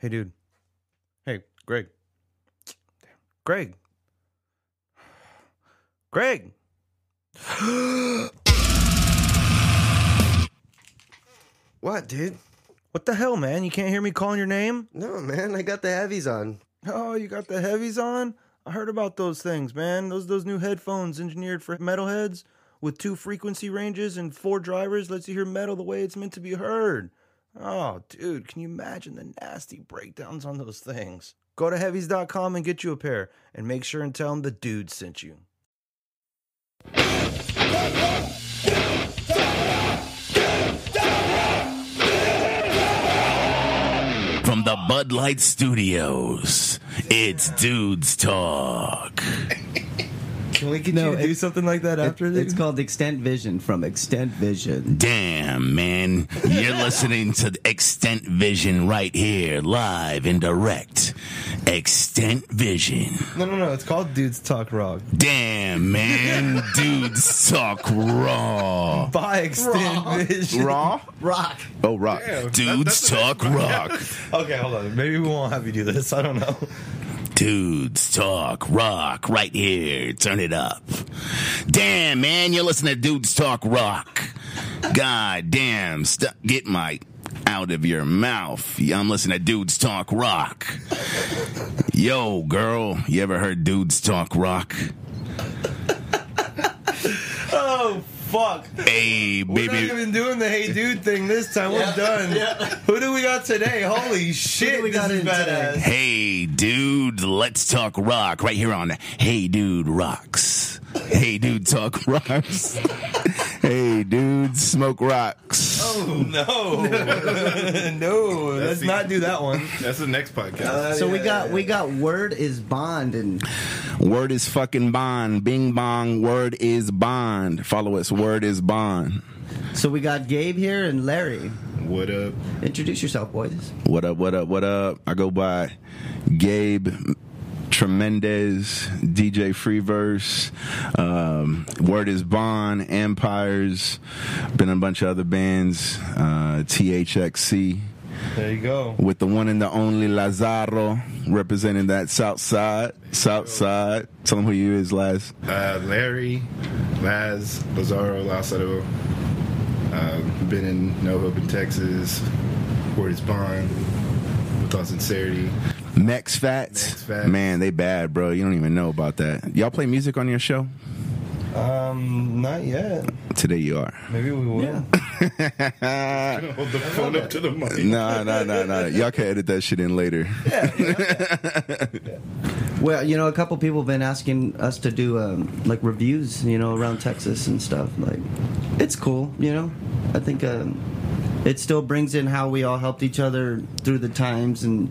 Hey, dude. Hey, Greg. Greg. Greg. What, dude? What the hell, man? You can't hear me calling your name? No, man, I got the heavies on. Oh, you got the heavies on? I heard about those things, man. Those those new headphones engineered for metalheads with two frequency ranges and four drivers lets you hear metal the way it's meant to be heard. Oh, dude, can you imagine the nasty breakdowns on those things? Go to heavies.com and get you a pair and make sure and tell them the dude sent you. From the Bud Light Studios, it's Dudes Talk. Can we get No, you to it- do something like that after It- this? it's called Extent Vision from Extent Vision. Damn, man. You're listening to Extent Vision right here, live and direct. Extent Vision. No, no, no. It's called Dudes Talk Rock. Damn, man. Dudes Talk Raw. By Extend Vision. Raw? Rock. Oh, rock. Dudes Talk Rock. Okay, hold on. Maybe we won't have you do this. I don't know. Dudes Talk Rock right here. Turn it up. Damn, man, you're listening to Dudes Talk Rock. God damn, st- get my out of your mouth. I'm listening to Dudes Talk Rock. Yo, girl, you ever heard Dudes Talk Rock? Oh, fuck. Hey, baby. We're not even doing the hey dude thing this time. We're done. Who do we got today? Holy shit, we this got is badass. today? Hey, dude, let's talk rock right here on Hey Dude Rocks. Hey, dude, talk rocks. hey, dude, smoke rocks. Oh, no. no, let's the- not do that one. That's the next podcast. Uh, so we got we got word is bond and Word is fucking bond. Bing bong. Word is bond. Follow us. Word is bond. so we got Gabe here and Larry. what up? Introduce yourself, boys. What up? What up? What up? I go by Gabe Tremendez, DJ Freeverse, um, Word is Bond, Empires, been in a bunch of other bands, uh, TXHC, There you go. with the one and the only Lazaro representing that South Side. South Side. Tell them who you is, Laz. Uh, Larry, Laz, Lazaro, Lázaro. Uh, been in No Hope in Texas. Word is Bond. With all sincerity. Mex Fats. Mex Fats. Man, they bad, bro. You don't even know about that. Y'all play music on your show? Um, not yet. Today you are. Maybe we will. Yeah. Hold the phone up to the mic. Nah, nah, nah, nah. Y'all can edit that shit in later. Yeah. Well, you know, a couple people have been asking us to do um, like reviews, you know, around Texas and stuff. Like, it's cool, you know. I think um, it still brings in how we all helped each other through the times, and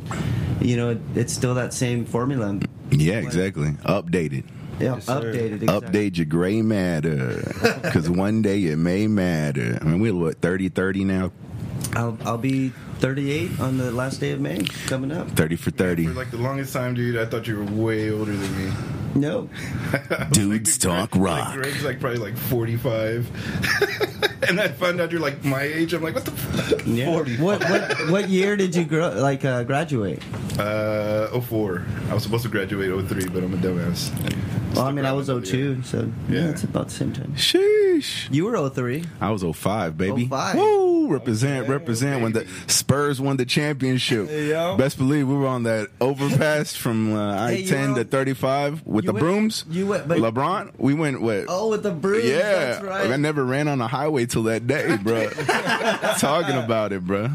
you know, it, it's still that same formula. Yeah, exactly. Updated. Yeah, Yes, updated. Exactly. Update your gray matter. Because one day it may matter. I mean, we're what, 30 30 now? I'll, I'll be 38 on the last day of May coming up. 30 for 30. For like the longest time, dude, I thought you were way older than me. No, Dudes talk Like rock. Greg's like probably like 45. and I found out you're like my age. I'm like, what the fuck? yeah. What what what year did you grow like uh, graduate? Uh, 04. I was supposed to graduate 03, but I'm a dumbass. Well, I mean, I was Stuck 02, so yeah, Yeah. it's about the same time. Sheesh. You were 03. I was 05, baby. 05. Woo! Represent, represent. When the Spurs won the championship. yo. Best believe we were on that overpass from uh, I Hey, 10 were to 35 with the went- brooms. you went- but- LeBron, we went what? Oh, with the bruise. Yeah, that's right. I never ran on a highway till that day, bro. Talking about it, bro.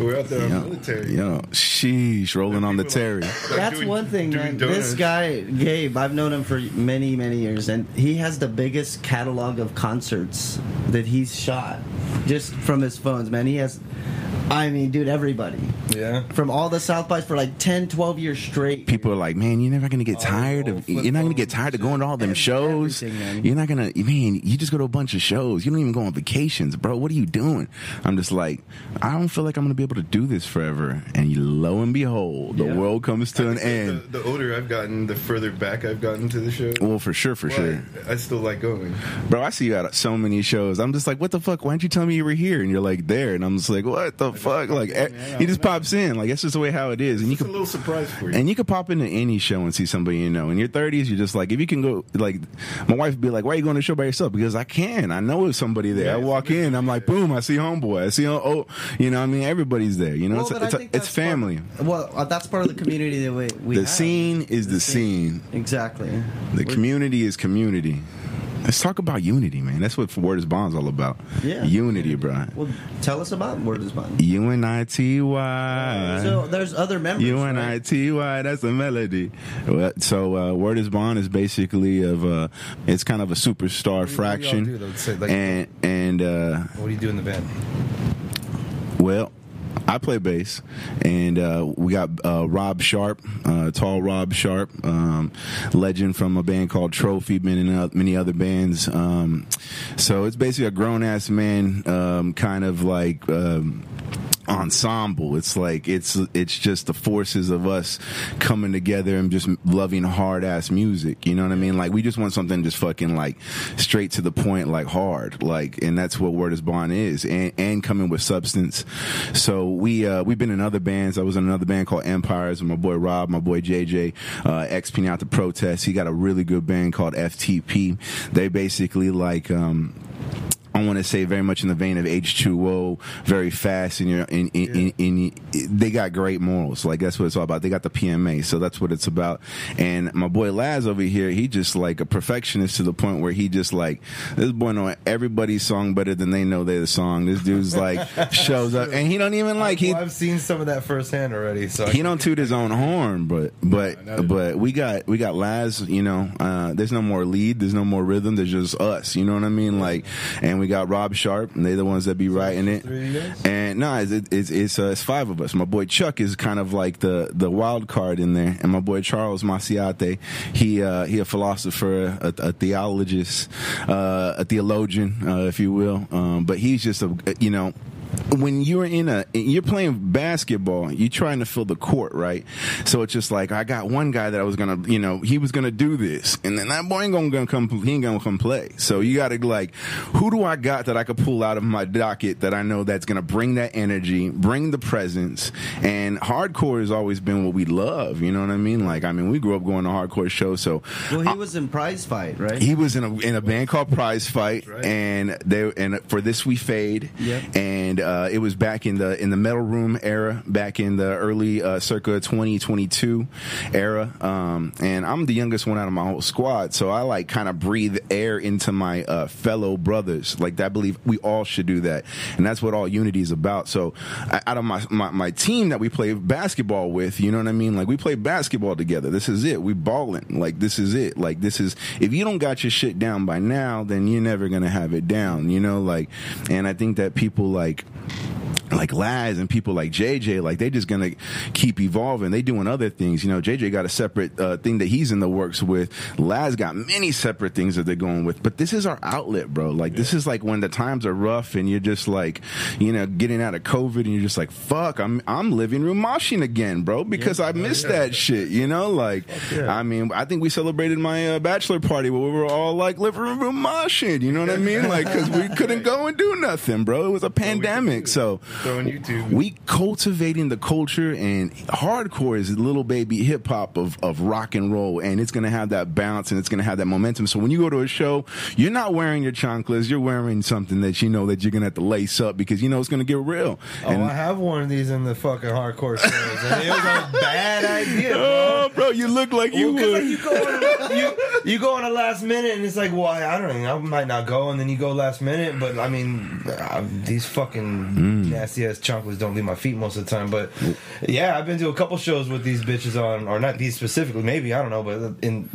We're out there in Yo, military. yo, sheesh, rolling on the Terry. That's doing- one thing, man. This guy, Gabe, I've known him for many, many years, and he has the biggest catalog of concerts that he's shot just from his phones, man. He has, I mean, dude, everybody. Yeah. From all the South Bys for like 10, 12 years straight. People are like, man, you're never gonna get oh, tired oh, of. You're not gonna get tired of going to all them shows. man. You're not gonna, man. You just go to a bunch of shows. You don't even go on vacations, bro. What are you doing? I'm just like, I don't feel like I'm gonna be able to do this forever. And lo and behold, the Yeah. world comes to an end. the older I've gotten, the further back I've gotten to the show. Well, for sure, for But sure, I still like going. bro. I see you at so many shows. I'm just like, what the fuck? Why didn't you tell me you were here? And you're like there, and I'm just like, what the fuck? Like, eh, you just pop pops in. Like that's just the way how it is, and you It's a can little surprise for you. and you could pop into any show and see somebody you know. In your thirties, you're just like, if you can go, like, my wife would be like, "Why are you going to a show by yourself?" Because I can. I know there's somebody there. Yeah, I walk in, I'm like, boom, I see homeboy. I see oh, oh you know, I mean, everybody's there. You know, Well, it's but I it's, it's that's part- family. well, uh, that's part of the community that we, we the have. scene is the, scene. Exactly. The We're- community is community. Let's talk about unity, man. That's what Word is Bond's all about. Yeah. Unity, bro. Well, tell us about Word is Bond. U N I T Y. So there's other members. U N I right? That's a melody. So, uh, Word is Bond is basically of uh, it's kind of a superstar do y'all fraction, do, though? Say, like- and and uh, What do you do in the band? well. I play bass, and uh, we got uh, Rob Sharp, uh, tall Rob Sharp, um, legend from a band called Trophy, been in many other bands. Um, so it's basically a grown ass man, um, kind of like. Ensemble. It's like it's it's just the forces of us coming together and just loving hard ass music. You know what i mean? Like we just want something just fucking like straight to the point like hard. Like and that's what word is bond is and and coming with substance. So we uh we've been in other bands. I was in another band called empires with my boy rob my boy jj uh ex out to protest. He got a really good band called ftp they basically like um I want to say very much in the vein of H2O, very fast, and you're in, in, in, they got great morals. Like that's what it's all about. They got the PMA, so that's what it's about. And my boy Laz over here, he just like a perfectionist to the point where he just like this boy know everybody's song better than they know their song. This dude's like shows up, and he don't even like he well, I've seen some of that firsthand already. So he don't toot his own horn, but but No, no. but we got we got Laz. You know, uh, there's no more lead, there's no more rhythm. There's just us. You know what I mean? Like, and we got Rob Sharp, and they're the ones that be writing it. three of you guys? And no, it's it's it's, uh, it's five of us. My boy Chuck is kind of like the the wild card in there, and my boy Charles Maciate, he uh, he a philosopher, a, a theologist, uh, a theologian, uh, if you will. Um, but he's just a you know when you're in a you're playing basketball you're trying to fill the court right so it's just like i got one guy that i was gonna you know he was gonna do this and then that boy ain't gonna, come he ain't gonna come play so you gotta like who do i got that i could pull out of my docket that i know that's gonna bring that energy bring the presence and hardcore has always been what we love you know what i mean like i mean we grew up going to hardcore shows so Well, he was in Prize Fight, right? he was in a in a band called Prize Fight, right. and they and for this we fade, Yep. and uh, it was back in the in the metal room era, back in the early uh, circa 2022 era. Um, and I'm the youngest one out of my whole squad, so I like kind of breathe air into my uh, fellow brothers. Like I believe we all should do that, and that's what all unity is about. So I- out of my, my my team that we play basketball with, you know what I mean? Like we play basketball together. This is it. We balling. Like this is it. Like this is if you don't got your shit down by now, then you're never gonna have it down. You know, like, and I think that people like like Laz and people like JJ, like they just gonna keep evolving. They doing other things. You know, JJ got a separate uh, thing that he's in the works with. Laz got many separate things that they're going with. But this is our outlet, bro. Like this is like when the times are rough and you're just like, you know, getting out of COVID and you're just like, fuck, I'm I'm living room moshing again, bro, because I missed that shit. You know, like I mean, I think we celebrated my uh, bachelor party where we were all like living room moshing. You know what I mean? Like because we couldn't go and do nothing, bro. It was a pandemic, so. Throw on YouTube. We cultivating the culture and hardcore is little baby hip hop of, of rock and roll and it's gonna have that bounce and it's gonna have that momentum. So when you go to a show, you're not wearing your chanclas, you're wearing something that you know that you're gonna have to lace up because you know it's gonna get real. Oh, and I have one of these in the fucking hardcore shows, and it was a bad idea, bro. oh bro, you look like you Well, 'cause, would. like, you go on, you, you go on a last minute and it's like, well, I don't know, I might not go, and then you go last minute, but I mean, uh, these fucking nasty ass chunklets don't leave my feet most of the time. But yeah, I've been to a couple shows with these bitches on, or not these specifically, maybe I don't know, but in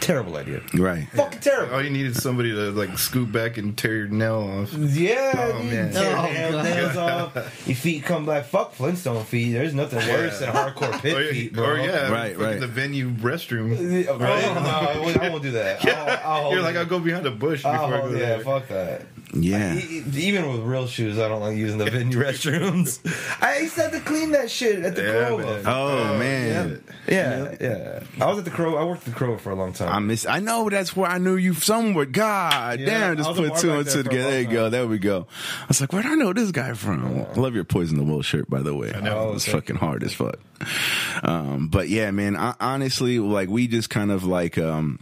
terrible idea, right. fucking terrible. All you needed somebody to like scoop back and tear your nail off. Yeah, Oh, man. tear Oh, nail- nails off. Your feet come back. Fuck Flintstone feet. There's nothing worse than hardcore pit oh, Or, feet, oh, bro. or yeah, Right, right. The venue restroom. Oh, no, I won't- do that. I'll, I'll You're like, it. I'll go behind a bush before I'll I go yeah, there. fuck that. Yeah. E- e- Even with real shoes, I don't like using the venue restrooms. I used to have to clean that shit at the Yeah, Crow. man. Oh, man. Yeah, yeah. I was at the Crow. I worked at the Crow for a long time. I miss. I know that's where I knew you somewhere. God Yeah, damn, just put two and two together. There you go. There we go. I was like, where do I know this guy from? I love your Poison the Well shirt, by the way. I know. It's Oh, thank fucking hard as fuck. Um, but yeah, man. I, honestly, like we just kind of like. um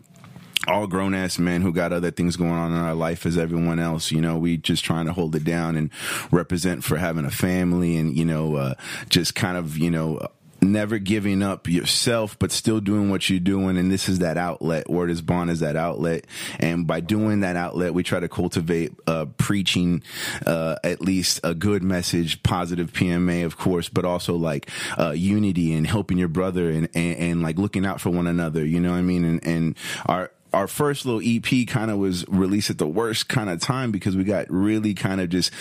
all grown ass men who got other things going on in our life as everyone else. You know, we just trying to hold it down and represent for having a family and, you know, uh, just kind of, you know, never giving up yourself, but still doing what you're doing. And this is that outlet. Word is bond is that outlet. And by doing that outlet, we try to cultivate, uh, preaching, uh, at least a good message, positive PMA, of course, but also like, uh, unity and helping your brother and, and, and like looking out for one another. You know what I mean? And, and our, our first little EP kind of was released at the worst kind of time because we got really kind of just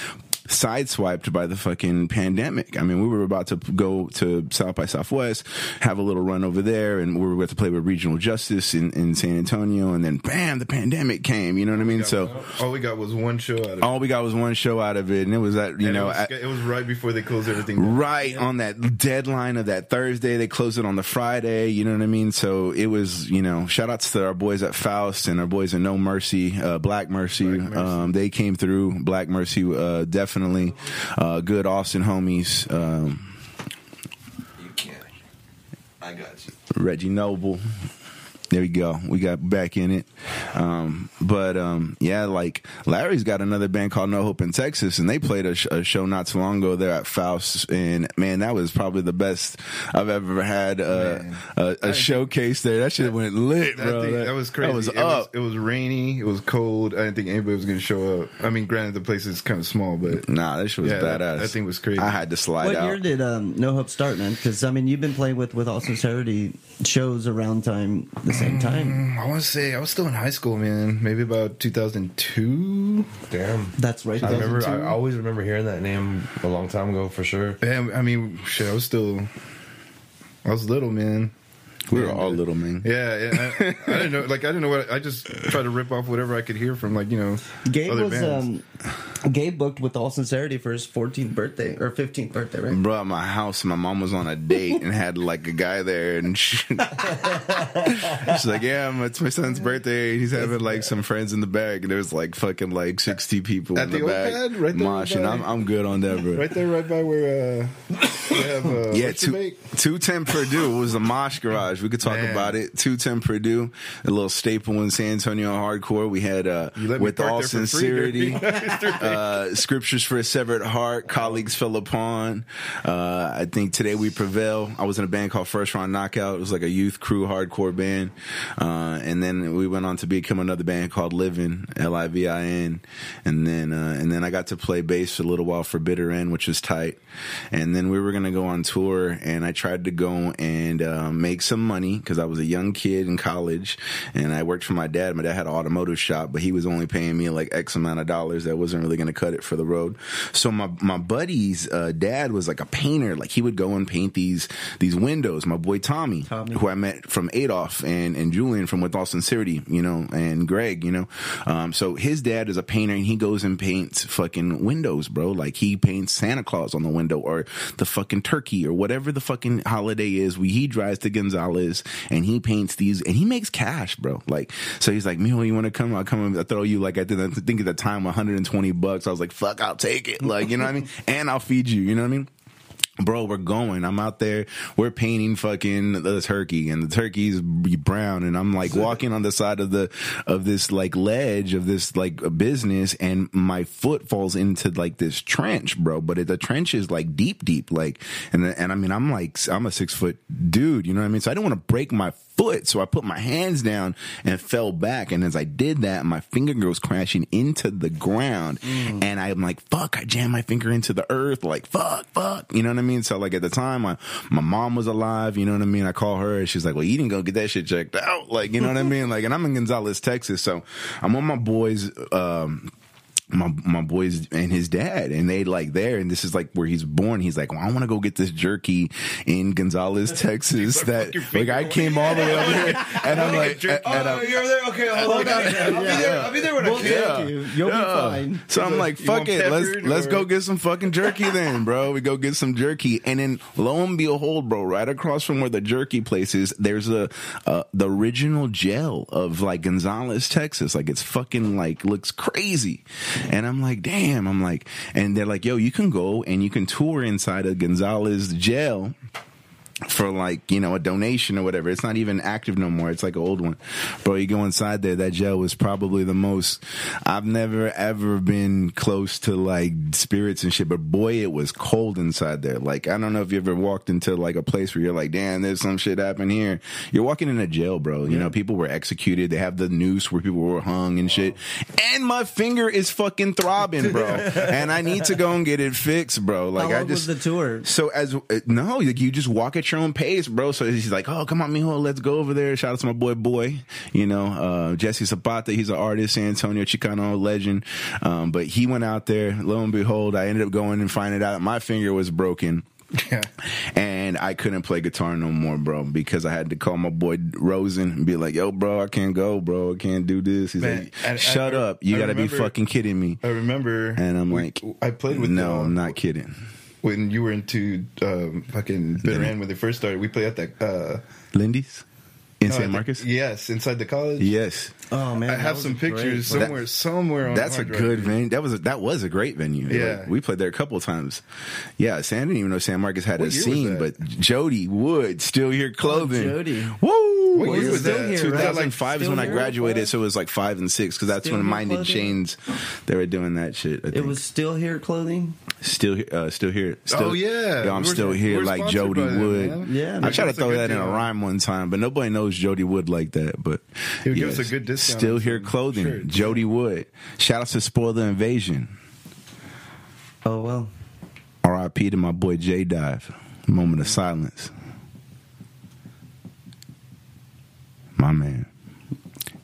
sideswiped by the fucking pandemic. I mean, we were about to go to South by Southwest, have a little run over there, and we were about to play with Regional Justice in, in San Antonio, and then bam, the pandemic came. You know what I mean? So all we got was one show out of it. all we got was one show out of it, and it was that you And know. it was, at- it was right before they closed everything. down. Right on that deadline of that Thursday, they closed it on the Friday. You know what I mean? So it was, you know, shout outs to our boys at Faust and our boys at No Mercy, uh, Black Mercy. Black Mercy. Um, they came through. Black Mercy, uh, definitely, uh, good Austin homies. Um, you can't. I got you. Reggie Noble. There we go. We got back in it. Um, but um, yeah, like Larry's got another band called No Hope in Texas, and they played a, sh- a show not too long ago there at Faust, and man, that was probably the best I've ever had uh, a, a showcase there. That shit went lit, That, bro. thing- that was crazy. That was it, up. Was, it was rainy. It was cold. I didn't think anybody was going to show up. I mean, granted, the place is kind of small, but nah, that shit was Yeah, that- badass. that thing was crazy. I had to slide What out. year did um, No Hope start, man? Because I mean, you've been playing with with all sincerity shows around time the same mm, time. I want to say I was still in high school, man. Maybe about 2002. Damn. That's right. I remember. I always remember hearing that name a long time ago for sure. Yeah, I mean, shit, I was still, I was little, man. We were all little man. Yeah, yeah I, I didn't know. Like, I didn't know what. I just tried to rip off whatever I could hear from, like, you know, Gabe other was bands. um, Gabe booked with all sincerity for his 14th birthday or 15th birthday, right? Bro, at my house, my mom was on a date and had like a guy there, and she, she's like, "Yeah, it's my son's birthday. He's having like some friends in the back, and there was like fucking like sixty people At in the, the old back pad? Right there moshing. by- I'm I'm good on that, bro. right there, right by where uh, we have. Uh, Yeah, two two ten Purdue was the mosh garage. We could talk Man. about it. Two ten Purdue, a little staple in San Antonio hardcore. We had uh, You let me with all sincerity, uh, scriptures for a severed heart. Colleagues fell upon. Uh, I think today we prevail. I was in a band called First Round Knockout. It was like a youth crew hardcore band, uh, and then we went on to become another band called Livin, L I V I N, and then uh, and then I got to play bass for a little while for Bitter End, which was tight. And then we were gonna go on tour, and I tried to go and uh, make some money because I was a young kid in college, and I worked for my dad. My dad had an automotive shop, but he was only paying me like X amount of dollars. That wasn't really gonna cut it for the road. So my my buddy's uh, dad was like a painter. Like he would go and paint these these windows. My boy Tommy, who I met from Adolf and and Julian from With All Sincerity, you know, and Greg, you know. Um, so his dad is a painter, and he goes and paints fucking windows, bro. Like he paints Santa Claus on the window or the fucking turkey or whatever the fucking holiday is. We he drives to Gonzales and he paints these, and he makes cash, bro. Like so, he's like, "Mijo, you want to come? I'll come and I'll throw you like I did. I think at the time 120 bucks. I was like, "Fuck, I'll take it." Like you know what I mean? And I'll feed you. You know what I mean? Bro, we're going. I'm out there. We're painting fucking the turkey, and the turkey's be brown. And I'm like walking on the side of the of this like ledge of this like business, and my foot falls into like this trench, bro. But it, the trench is like deep, deep, like. And and I mean, I'm like I'm a six foot dude. You know what I mean? So I didn't want to break my foot. So I put my hands down and fell back. And as I did that, my finger goes crashing into the ground. And I'm like, fuck, I jammed my finger into the earth. Like, fuck, fuck. You know what I mean? So like at the time, my, my mom was alive. You know what I mean? I call her and she's like, well, you didn't go get that shit checked out. Like, you know what I mean? Like, and I'm in Gonzales, Texas. So I'm on my boys, um, my my boys and his dad, and they like there, and this is like where he's born. He's like, well, I want to go get this jerky in Gonzales, Texas. that like I came all the way over here, and I'm like, and, and I'm- Oh, you're there. Okay, hold on. I'll be there. I'll be there when I We'll can. take you. You'll be fine. So I'm like, fuck it, let's peppered let's go get some fucking jerky then, bro. We go get some jerky, and then lo and behold, bro, right across from where the jerky place is, there's a uh, the original jail of like Gonzales, Texas. Like it's fucking like looks crazy, and I'm like, damn. I'm like, and they're like, yo, you can go and you can tour inside of Gonzales jail for like you know a donation or whatever. It's not even active no more. It's like an old one, bro. You go inside there. That jail was probably the most. I've never ever been close to like spirits and shit, but boy, it was cold inside there. Like I don't know if you ever walked into like a place where you're like, damn, there's some shit happen here. You're walking in a jail, bro. You know, people were executed. They have the noose where people were hung and shit. And my finger is fucking throbbing, bro. and I need to go and get it fixed, bro. Like I just was the tour? so as uh, no, like you just walk at your own pace, bro. So he's like, "Oh, come on, mijo, let's go over there." Shout out to my boy, boy. You know, uh, Jesse Zapata. He's an artist, San Antonio Chicano legend. Um, but he went out there. Lo and behold, I ended up going and finding out my finger was broken. Yeah. And I couldn't play guitar no more, bro, because I had to call my boy Rosen and be like, "Yo, bro, I can't go, bro. I can't do this." He's Man, like, I- "Shut I- up! You I got to be fucking kidding me!" I remember, And I'm like, I played with "No, them I'm not kidding." When you were into um, fucking Bitter End when they first started. We played at that. Uh, Lindy's in no, San Marcos. Yes, inside the college. Yes. Oh man, I have some a great pictures place. somewhere. somewhere on. That's a good venue. That was a, that was a great venue. Yeah. Like, we played there a couple of times. Yeah, San I didn't even know San Marcos had What a scene, but Jody Wood still here clothing. Jody. Woo! What year was that? here, Two right? 2005 is when I here? graduated, so it was like five and six because that's Still when here Minded? Chains they were doing that shit. I It was still here clothing. still he- uh, still here. Still, Oh, yeah. Yo, I'm We're- still here like Jody by them, Wood. Yeah, I tried to throw good that in a rhyme one time, but nobody knows Jody Wood like that. But He would give us a good discount Still here clothing. shirts. Jody Wood. Shout out to Spoil the Invasion. Oh well. R.I.P. to my boy J Dive. Moment of silence. My man.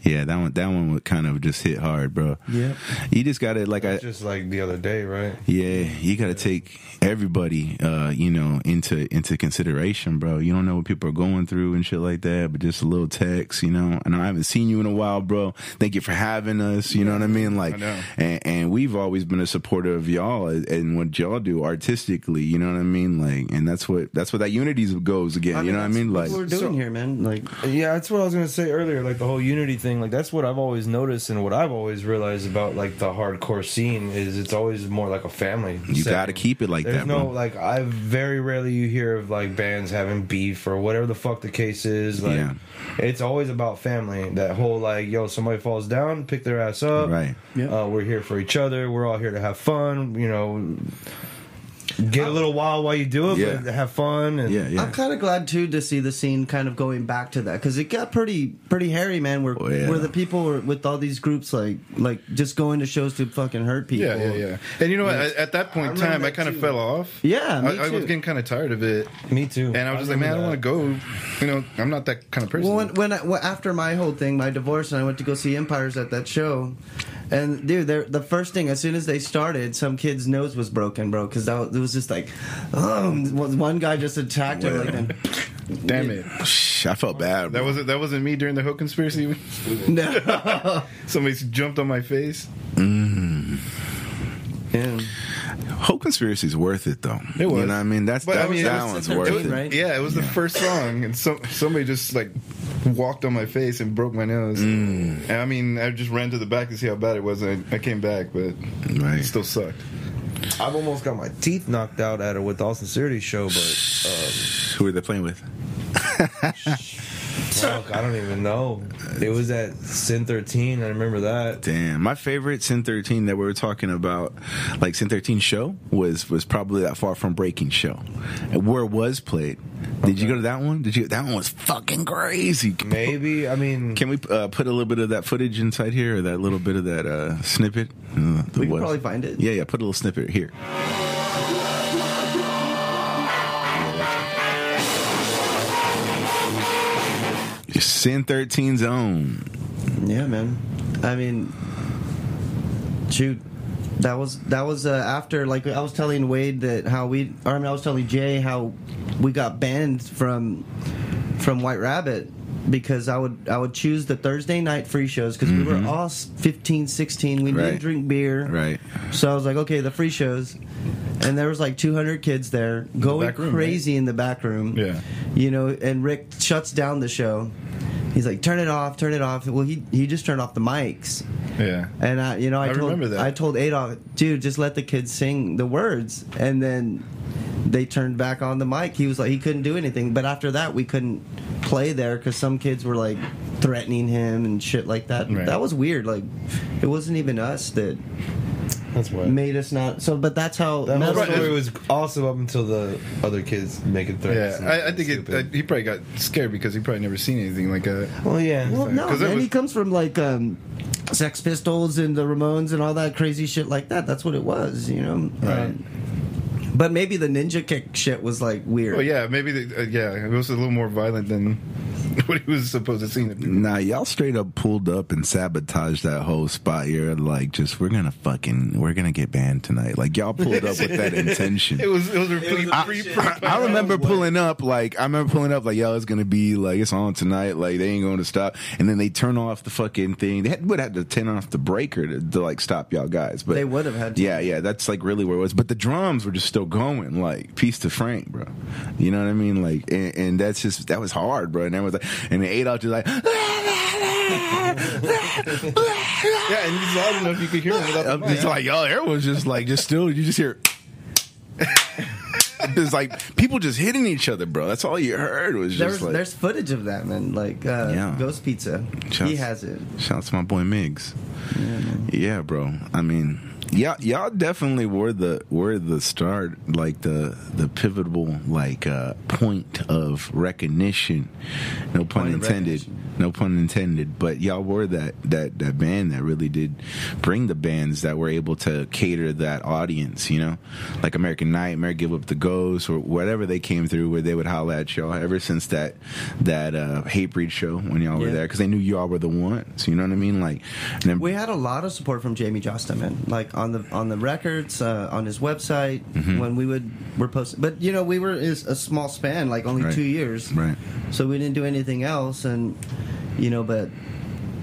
Yeah, that one that one would kind of just hit hard, bro. Yeah. You just gotta like I Just like the other day, right? yeah, you got to take everybody, uh, you know, into into consideration, bro. You don't know what people are going through and shit like that, but just a little text, you know. And I haven't seen you in a while, bro. Thank you for having us. You know what I mean? Like, I know. and, and we've always been a supporter of y'all and what y'all do artistically. You know what I mean? Like, and that's what that's what that unity goes again. you know what I mean? Like, What we're doing here, man. Like Yeah, that's what I was gonna say earlier. Like the whole unity thing. Like that's what I've always noticed and what I've always realized about like the hardcore scene is it's always more like a family. You setting. gotta keep it like There's that, no bro. like I very rarely you hear of like bands having beef or whatever the fuck the case is. Like Yeah. it's always about family. That whole like yo somebody falls down, pick their ass up. Right. Yeah. Uh, we're here for each other. We're all here to have fun. You know. Get a little wild while you do it, Yeah. but have fun. And yeah, yeah. I'm kind of glad too to see the scene kind of going back to that because it got pretty pretty hairy, man. Where Oh, yeah. where the people were with all these groups like like just going to shows to fucking hurt people. Yeah, yeah, yeah. And you know what? At, at that point in remember time, I that kind of too. fell off. Yeah, me I, I was too. getting kind of tired of it, Me too. and I was just like, man, I don't want to go. You know, I'm not that kind of person. Well, when, when I, well, after my whole thing, my divorce, and I went to go see Empires at that show, and dude, the first thing as soon as they started, some kid's nose was broken, bro, because that was, it was just like, um, one guy just attacked him like, and, Damn it, I felt bad. that wasn't that wasn't me during the Hope conspiracy. no, Somebody jumped on my face. yeah. Hope conspiracy is worth it though. It was. You know what I mean? That's But, I that, mean, that it was- one's it worth was- it. right? Yeah, it was the first song, and some somebody just like walked on my face and broke my nose. Mm. And I mean, I just ran to the back to see how bad it was. And I, I came back, but Right. it still sucked. I've almost got my teeth knocked out at it with All Sincerity show, but Who are they playing with? fuck, I don't even know. It was at Sin 13. I remember that. Damn, my favorite Sin 13 that we were talking about, like Sin 13 show, was was probably that Far From Breaking show, and where it was played. Did you go to that one? Did you? That one was fucking crazy. Maybe. I mean, Can we uh, put a little bit of that footage inside here, or that little bit of that uh, snippet? Uh, We can West- probably find it. Yeah, yeah. Put a little snippet here. Sin 13 zone. Yeah, man. I mean, shoot. that was that was uh, after like I was telling Wade that how we or I mean I was telling Jay how we got banned from from White Rabbit because I would I would choose the Thursday night free shows because we were all s- 15 16 we Mm-hmm. Right. didn't drink beer Right. so I was like okay the free shows and there was like 200 kids there going back room, crazy in the back room Yeah. you know and Rick shuts down the show he's like turn it off turn it off well he he just turned off the mics Yeah. and I, you know, I, I told remember that. I told Adolf, dude, just let the kids sing the words, and then they turned back on the mic. He was like, he couldn't do anything. But after that, we couldn't play there because some kids were like threatening him and shit like that. Right. That was weird. Like, it wasn't even us that That's what. made us not. So, but that's how. That whole metal- story was awesome up until the other kids making threats. Yeah, I, I think it, uh, he probably got scared because he probably never seen anything like that. well, yeah. Well, no, 'Cause it man, was- he comes from like um, Sex Pistols and the Ramones and all that crazy shit like that. That's what it was, you know. Right. Um, but maybe the ninja kick shit was like weird. Oh yeah, maybe the, uh, yeah, it was a little more violent than what he was supposed to see. Nah, y'all straight up pulled up and sabotaged that whole spot. You're like, just we're gonna fucking we're gonna get banned tonight. Like y'all pulled up with that intention. It was it was a pre, I, pre, pre, I- I remember pulling up like I remember pulling up like y'all it's gonna be like it's on tonight like they ain't going to stop and then they turn off the fucking thing they had, would have to turn off the breaker to, to like stop y'all guys but They would have had to. yeah yeah that's like really where it was but the drums were just still going like peace to Frank bro you know what I mean like and, and that's just that was hard bro and that was like and the eight out just like yeah, and he's loud enough you could hear him without the I'm mic. just like, yo, everyone's just like, just still, you just hear. It's like people just hitting each other, bro. That's all you heard was There's just like. there's footage of that man. Like uh, Yeah. Ghost Pizza, Shouts- he has it. Shout out to my boy Migs. Yeah, bro. I mean, y'all, y'all definitely were the were the start, like the the pivotal like uh, point of recognition. No pun Point intended. No pun intended. But y'all were that that that band that really did bring the bands that were able to cater that audience. You know, like American Nightmare, Give Up the Ghost, or whatever they came through, where they would holler at y'all. Ever since that that uh, Hatebreed show when y'all were there, because they knew y'all were the ones. You know what I mean? Like, then, We had a lot of support from Jamey Jasta, man. Like on the on the records, uh, on his website, Mm-hmm. when we would we're posting. But you know, we were is a small span, like only Right. two years, Right. So we didn't do anything else, and you know, but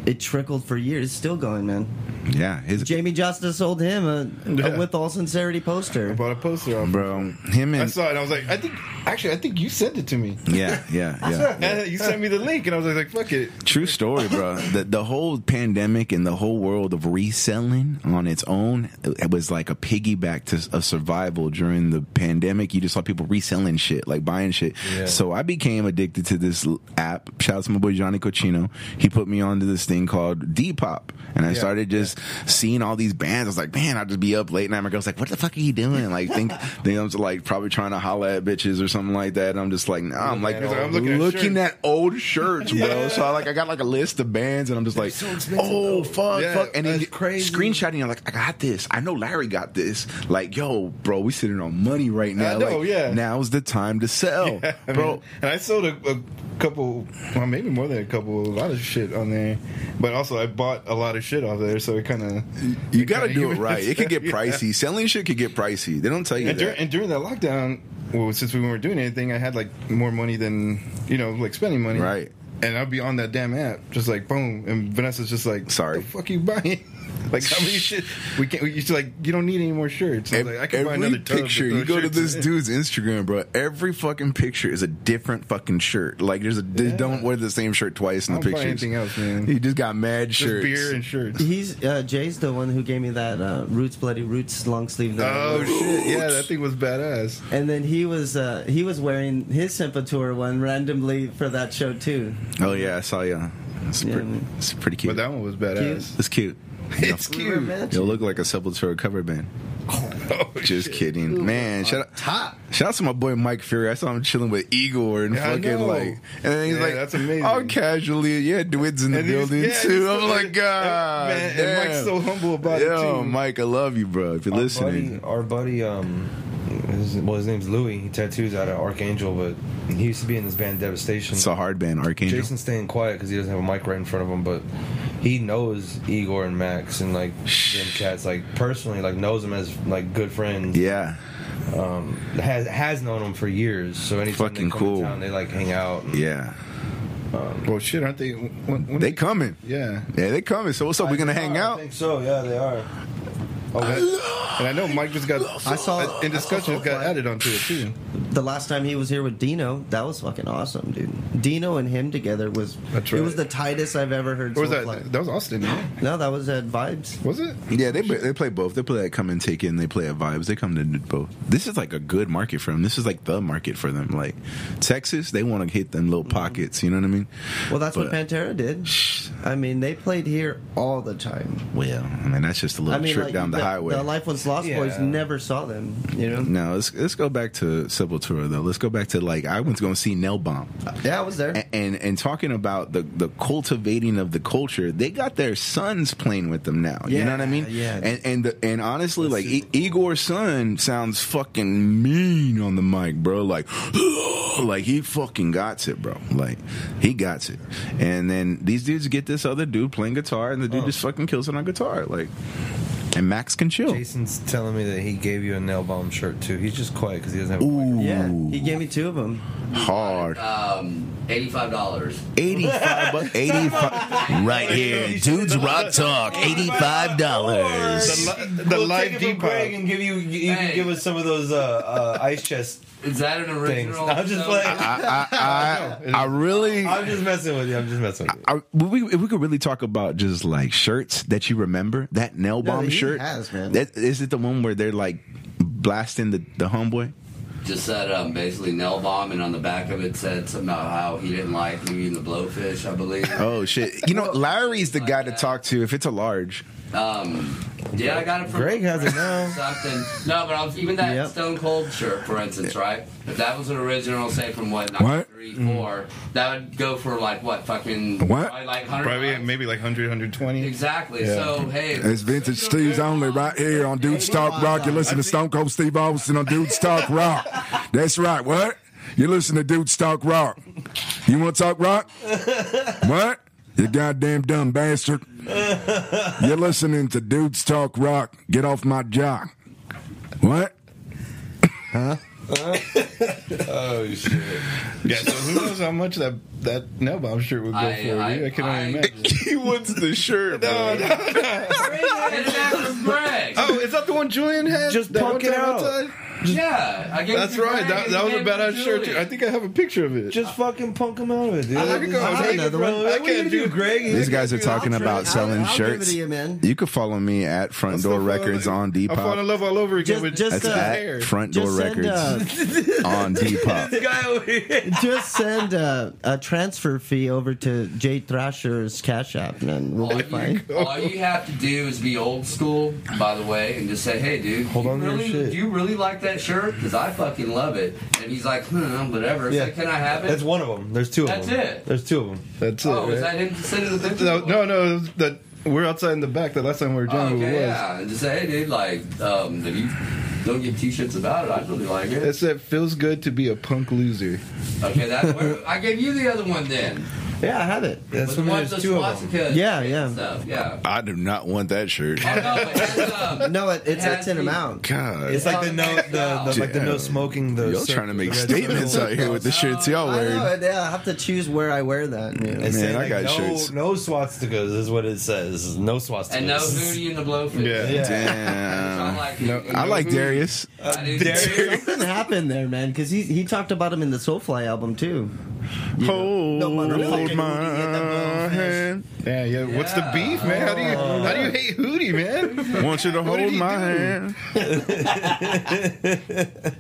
it trickled for years. It's still going, man. Yeah, his Jamey Jasta sold him a, Yeah. a with all sincerity I poster. bought a poster off. bro, him I and saw it. and I was like, I think actually, I think you sent it to me. yeah, yeah, yeah. And you sent me the link, and I was like, fuck it. True story, bro. The the whole pandemic and the whole world of reselling on its own, it was like a piggyback to a survival during the pandemic. You just saw people reselling shit, like buying shit. Yeah. So I became addicted to this l- app. Shout out to my boy Johnny Cochino. He put me onto this thing called Depop, and I Yeah, started just seeing all these bands. I was like, man, I'll just be up late night. My girl's like, what the fuck are you doing? Like, think, think I'm just like probably trying to holla at bitches or something like that. And I'm just like, nah, I'm like, Looking at I'm looking at looking at old shirts, bro. So I like I got like a list of bands, and I'm just like, oh fuck, Yeah, fuck, and then crazy. screenshotting. I'm like, I got this. I know Larry got this. Like, yo, bro, we sitting on money right now. I know, like, yeah. Now's the time to sell, I bro. mean, and I sold a, a couple, well, maybe more than a couple, a lot of shit on there. But also, I bought a lot of shit off there, so it kind of. you got to do it right. It could get pricey. Selling shit could get pricey. They don't tell you And, dur- that. and during that lockdown, well, since we weren't doing anything, I had like more money than you know, like spending money. Right. And I'd be on that damn app, just like boom. And Vanessa's just like, Sorry. the fuck you buying? like how many shit? We can't. We used to like, you don't need any more shirts. I like, I can buy Every another picture you go to this in. dude's Instagram, bro. Every fucking picture is a different fucking shirt. Like there's a they Yeah. don't wear the same shirt twice in I the don't buy pictures. anything else, man. He just got mad Just shirts. beer and shirts. He's uh, Jay's the one who gave me that uh, Roots Bloody Roots long sleeve. that Oh wore. shit! Yeah, that thing was badass. And then he was uh, he was wearing his Sepultura one randomly for that show too. Oh yeah, I saw you. It's, Yeah, pretty, it's pretty cute. But that one was badass. it's cute. It's We cute. matching. You'll look like a Sepultura cover band. Oh, Just shit. kidding, man. Shout out, Top. shout out to my boy Mike Fury. I saw him chilling with Igor and Yeah, I fucking know. like, and then he's Yeah, like, that's amazing. All casually, yeah, Dwid's in the And he's- building yeah, too. I'm so- like, God, man, and Mike's so humble about Yo, it too. Mike, I love you, bro. If you're Our listening, buddy, our buddy, um, his, well, his name's Louis. He tattoos out of Archangel, but he used to be in this band Devastation. it's a hard band, Archangel. Jason's staying quiet because he doesn't have a mic right in front of him. But he knows Igor and Max and like them cats like personally, like knows them as like good friends. Yeah. Um, has has known them for years. So anytime Fucking they come cool. to town, they like hang out. and- Yeah. Well, shit, aren't they? When, when They coming. Yeah. Yeah, they coming. So what's up? We gonna hang I out? I think so. Yeah, they are. Oh, and I know Mike just got. I saw- in I discussion saw got Soulfly. added onto it too. The last time he was here with Dino, that was fucking awesome, dude. Dino and him together was That's it right. was the tightest I've ever heard. Or was Soulfly. that? That was Austin. Yeah. No, that was at Vibes. Was it? Yeah, they they play both. They play at Come and Take It, and they play at Vibes. They come to do both. This is like a good market for them. This is like the market for them. Like Texas, they want to hit them little mm-hmm. pockets. You know what I mean? Well, that's what But- Pantera did. I mean, they played here all the time. Well, I mean that's just a little I mean, trip like down the, highway. The Life Once Lost Boys never saw them. You know? no, let's let's go back to Sepultura though. Let's go back to like I went to go see Nail Bomb. Yeah, I was there. and, and and talking about the the cultivating of the culture, they got their sons playing with them now. you know what I mean? Yeah, yeah. And and the, and honestly, like I- Igor's son sounds fucking mean on the mic, bro. Like, like he fucking got it, bro. Like he got it. And then these dudes get this other dude playing guitar, and the dude oh. just fucking kills it on guitar. Like, and Max can chill. Jason's telling me that he gave you a nail bomb shirt too. He's just quiet because he doesn't have. A Ooh, yeah, he gave me two of them. hard. Um, eighty-five dollars. 85 bucks. 85 right here dudes rock talk $85 The, li- the We'll live take it from Greg and give you. You Hey. can give us some of those uh, uh, ice chest Is that an things. original? I'm just No. playing. I, I, I, I really I'm just messing with you. I'm just messing with you. I, we, if we could really talk about just like shirts that you remember, that nail bomb he shirt. has, man. That, is it the one where they're like blasting the, the homeboy? Just said um, basically nail bomb, and on the back of it said something about how he didn't like me eating the blowfish. I believe. Oh shit! You know, Larry's the guy to talk to if it's a large. Um, yeah, I got it from Greg has it now. Something. No, but I was, even that Yep. Stone Cold shirt, for instance, right? If that was an original, say from what What? three, four, that would go for like what fucking What? probably like hundred. Probably maybe like 100, 120. Exactly. Yeah. So hey, It's Vintage Steve's only right here on Dudes Talk Rock. You listen to Stone Cold Steve Austin on Dudes Talk Rock. That's right. What? You listen to Dudes Talk Rock. You want to talk rock? What? You goddamn dumb bastard. You're listening to Dudes Talk Rock. Get off my jock. What? Huh? oh shit! Yeah, so who knows how much that that nail bomb shirt would go I- for? I- dude? I can only I- imagine. he wants the shirt. No, no, no. Get it back from Greg. Oh, is that the one Julian had? Just that punk one it time out. outside? Yeah, I gave That's it to right. Greg, That, and that he was a gave it to badass shirt. Julie. too. I think I have a picture of it. Just fucking punk him out of it, dude. I like it. I'll I'll take take another it, one. bro. I I can't can't do do Greg. These guys are talking I'll about selling I'll, I'll shirts. Give it to you, man. You can follow me at Front Door Records on I fall in Depop. love all over again Just- with just, That's with uh, at hair. Front Door Just send, Records uh, on Depop. guy over here. just send uh, a transfer fee over to Jay Thrasher's Cash App, and we'll All be you, fine. all you have to do is be old school, by the way, and just say, "Hey, dude, Hold you on to your really, shit. do you really like that shirt? Because I fucking love it." And he's like, "Hmm, whatever." Yeah. like, "Can I have it?" That's one of them. There's two of That's them. That's it. There's two of them. That's it. oh, right? is that him sending the picture? no, no, no. That we're outside in the back. The last time we were Oh, done, it okay, was. yeah, and just say, "Hey, dude, like, um, if you don't give t-shirts about it, I really like it." It said, "Feels good to be a punk loser." Okay, that's where I gave you the other one then. Yeah, I have it. That's when one there's with two of them. Yeah, yeah. Stuff. Yeah. I do not want that shirt. Oh, no, it has, um, No, it, it's It a has tin the- amount. God. It's like the no, the, the like the no smoking. The Y'all cir- trying to make statements circle. out here with the shirts y'all I know wearing. it. Yeah, I have to choose where I wear that. You know. It's Man, saying, I like, got no, shirts. No swastikas is what it says. No swastikas. and no Hootie in the blowfish. Yeah. Yeah. I Damn. like, No, I like Darius. I Darius. Something happened there, man, because he he talked about him in the Soulfly album too. Hold No motherfucking my Hootie in the blowfish. hand. Yeah, yeah. What's the beef, man? How do you how do you hate Hootie, man? Want you to What did hold he my do? hand.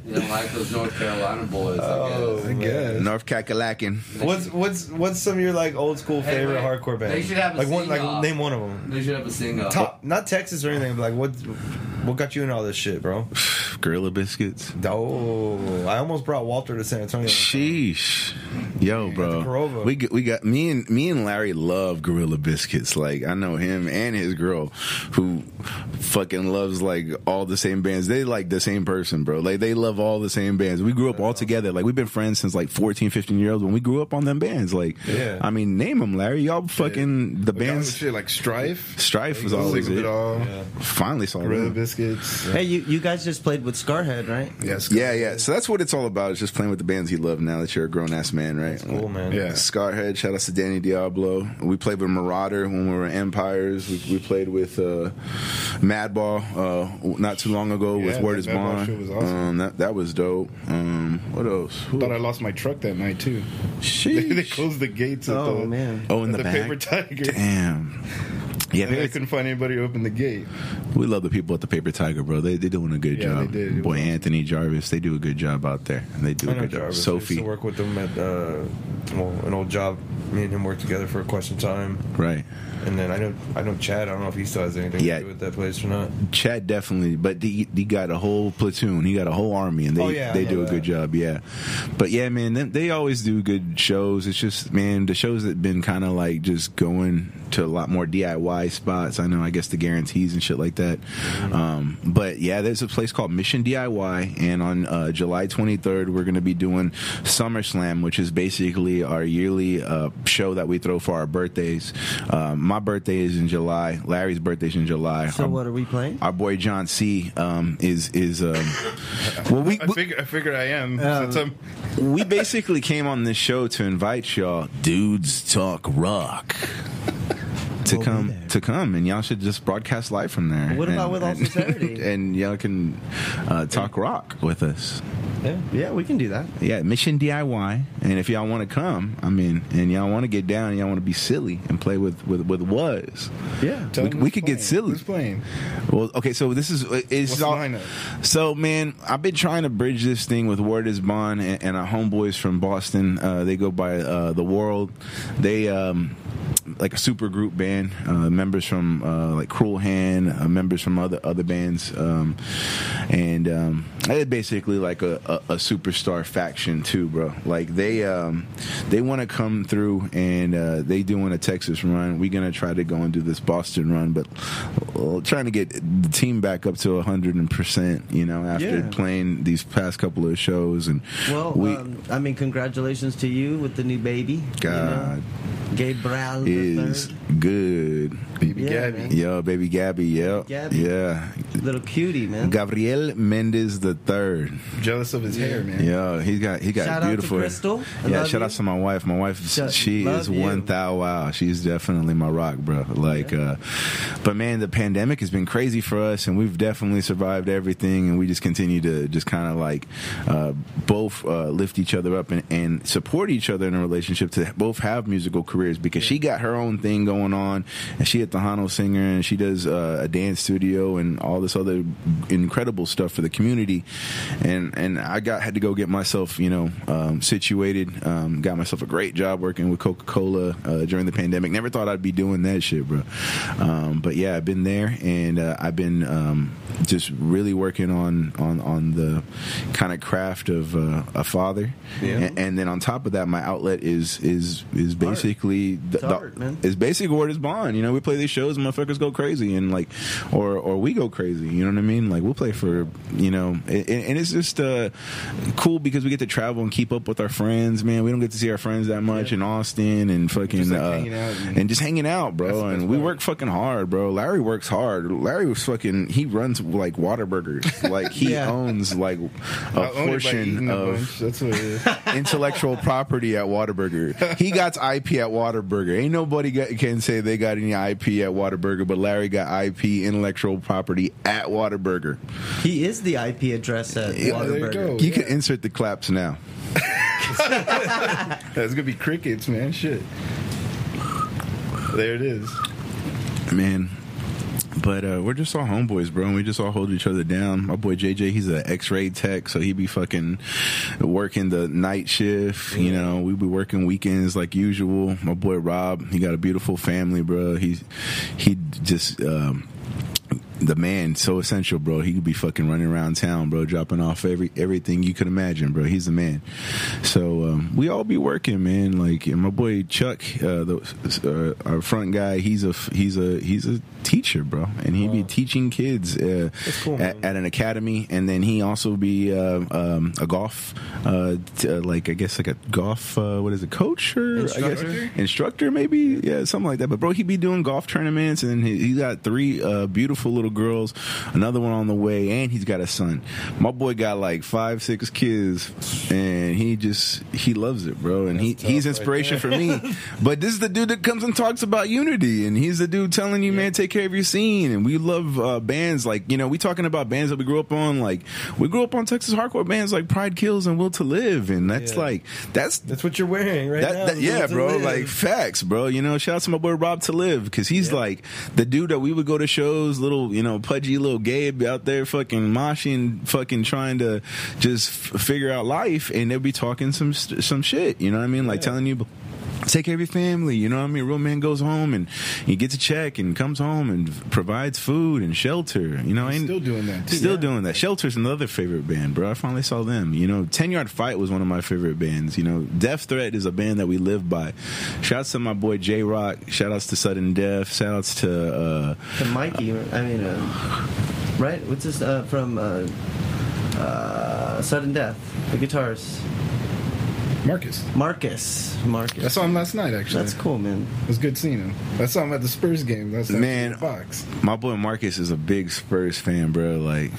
You don't like those North Carolina boys, Oh, I guess. I guess. North Kakalaki. What's what's what's some of your like old school Hey, favorite wait. hardcore bands? They should have a like one like sing-off. name one of them. They should have a sing up. Top, not Texas or anything, but like what what got you in all this shit, bro? Gorilla Biscuits. Oh, I almost brought Walter to San Antonio. Sheesh, yo, bro. Korova. We get, we got me and me and Larry love Gorilla Biscuits. Like I know him and his girl, who fucking loves like all the same bands. They like the same person, bro. Like they love all the same bands. We grew up all together. Like we've been friends since like 14, 15 years old when we grew up on them bands. Like, Yeah. I mean, name them, Larry. Y'all fucking the We got bands. shit like Strife. Strife was Sick always of it. it all. Finally saw Gorilla them. Biscuits. Hey, you, you guys just played with Scarhead, right? Yes. Yeah, yeah. So that's what it's all about. It's just playing with the bands you love now that you're a grown ass man, right? Cool, man. Yeah. Scarhead, shout out to Danny Diablo. We played with Merauder when we were in Empires. We, we played with uh, Madball uh, not too long ago with Yeah, Word that is Madball Bond. show was awesome. um, that, that was dope. Um, what else? Who- Thought I lost my truck that night too. They, they closed the gates. At Oh, the, man. Oh, in at the, the back? paper tiger. Damn. Yeah, they couldn't find anybody to open the gate. we love the people at the Paper Tiger, bro. They they doing a good Yeah, they job. did. Boy, awesome. Anthony Jarvis, they do a good job out there, and they do I a good job. Jarvis. I used Sophie, to work with them at uh, well, an old job. Me and him worked together for a question time. right? And then I know I know Chad. I don't know if he still has anything Yeah. to do with that place or not. Chad definitely, but he, he got a whole platoon. He got a whole army, and they Oh, yeah, they do a that. good job. Yeah, but yeah, man, they, they always do good shows. It's just man, the shows that been kind of like just going to a lot more DIY spots. I know, I guess the guarantees and shit like that. Mm-hmm. Um, but yeah, there's a place called Mission DIY, and on uh, July 23rd, we're going to be doing SummerSlam, which is basically our yearly uh, show that we throw for our birthdays. Um, my birthday is in July. Larry's birthday is in July. So Our- what are we playing? our boy John C um, is is um, well we I figure I figure I am since I'm we basically came on this show to invite y'all dudes talk rock to We'll come to come and y'all should just broadcast live from there. What about with all and, sincerity? And y'all can uh, talk rock with us. Yeah, yeah, we can do that. Yeah, Mission DIY. And if y'all want to come, I mean, and y'all want to get down, and y'all want to be silly and play with with with was. Yeah. We- we could get playing. silly. Who's playing? Well, okay, so this is it's all, so man. I've been trying to bridge this thing with Word is Bond and, and our homeboys from Boston. Uh, they go by uh, the World. They um, like a super group band. Uh, members from uh, like Cruel Hand, uh, members from other other bands, um, and um, basically like a, a, a superstar faction too, bro. Like they um, they want to come through and uh, they doing a Texas run. We're gonna try to go and do this Boston run, but uh, trying to get the team back up to hundred percent. You know, after Yeah. playing these past couple of shows, and Well, we um, I mean, congratulations to you with the new baby. God Gabriel the third. Good. Baby Yeah, Gabby. man. Yo, baby Gabby, yeah, Gabby. yeah. little cutie, man. Gabriel Mendez the third. Jealous of his hair, man. Yeah, he's got he got Shout out to beautiful. Crystal. I yeah, love shout you. out to my wife. My wife, Shout- she is you. one thou wow. She's definitely my rock, bro. Like, uh, but man, the pandemic has been crazy for us, and we've definitely survived everything, and we just continue to just kind of like uh, both uh, lift each other up and, and support each other in a relationship to both have musical careers because she got her own thing going on, and she at the Hano singer, and she does uh, a dance studio and all this other incredible stuff for the community, and and I got had to go get myself you know um, situated, um, got myself a great job working with Coca Cola uh, during the pandemic. Never thought I'd be doing that shit, bro. Um, but yeah, I've been there, and uh, I've been um, just really working on on on the kind of craft of uh, a father, and, and then on top of that, my outlet is is is basically the, It's art, man. is basically word is bond. You know, we play these shows, and motherfuckers go crazy, and like, or or we go crazy. You know what I mean? Like we'll play for you know, and, and it's just uh, cool because we get to travel and keep up with our friends. Man, we don't get to see our friends that much in Austin and fucking Just, like, uh, hanging out and- and just hanging out, bro. That's and we work fucking hard, bro. Larry works hard. Larry was fucking. He runs like Whataburgers. Like he Yeah. owns like a portion a of. Intellectual property at Whataburger. He got IP at Whataburger. Ain't nobody got, can say they got any IP at Whataburger, but Larry got IP intellectual property at Whataburger. He is the IP address at Yeah, there you Whataburger. You yeah. can insert the claps now. That's gonna be crickets, man. Shit. There it is. Man. But uh, we're just all homeboys, bro, and we just all hold each other down. My boy JJ, he's an X-ray tech, so he be fucking working the night shift. You know, we be working weekends like usual. My boy Rob, he got a beautiful family, bro. He's he just um, the man, so essential, bro. He could be fucking running around town, bro, dropping off every everything you could imagine, bro. He's the man. So um, we all be working, man. Like my boy Chuck, uh, the, uh, our front guy, he's a he's a he's a teacher, bro, and he be teaching kids uh, cool, at, at an academy, and then he also be uh, um, a golf, uh, t- uh, like I guess like a golf, uh, what is it, coach or I guess Instructor? instructor maybe, yeah, something like that. But bro, he be doing golf tournaments, and he, he got three uh, beautiful little girls, another one on the way, and he's got a son. My boy got like five, six kids, and he just he loves it, bro, and he he's inspiration for me. But this is the dude that comes and talks about unity, and he's the dude telling you, man, take care of your scene. And we love uh, bands like you know we talking about bands that we grew up on. Like we grew up on Texas hardcore bands like Pride Kills and Will to Live, and that's Yeah. like that's That's what you're wearing right that, now. that- yeah, bro. Live. Like facts, bro. You know, shout out to my boy Rob to live because he's like the dude that we would go to shows, little you know, pudgy little Gabe out there, fucking moshing, fucking trying to just f- figure out life, and they'll be talking some some shit. You know what I mean? Like telling you. Take care of your family, you know what I mean? A Real man goes home and he gets a check and comes home and provides food and shelter. You know, ain't Still doing that, too. Still doing that. Shelter's another favorite band, bro. I finally saw them. You know, Ten Yard Fight was one of my favorite bands. You know, Death Threat is a band that we live by. Shouts to my boy J Rock. Shout outs to Sudden Death. Shout outs to uh, To Mikey, I mean, uh, right? What's this uh, from uh, uh, Sudden Death? The guitarist Marcus. Marcus. Marcus. I saw him last night. Actually, That's cool, man. It was good seeing him. I saw him at the Spurs game. That's Man. the box. my boy Marcus is a big Spurs fan, bro. Like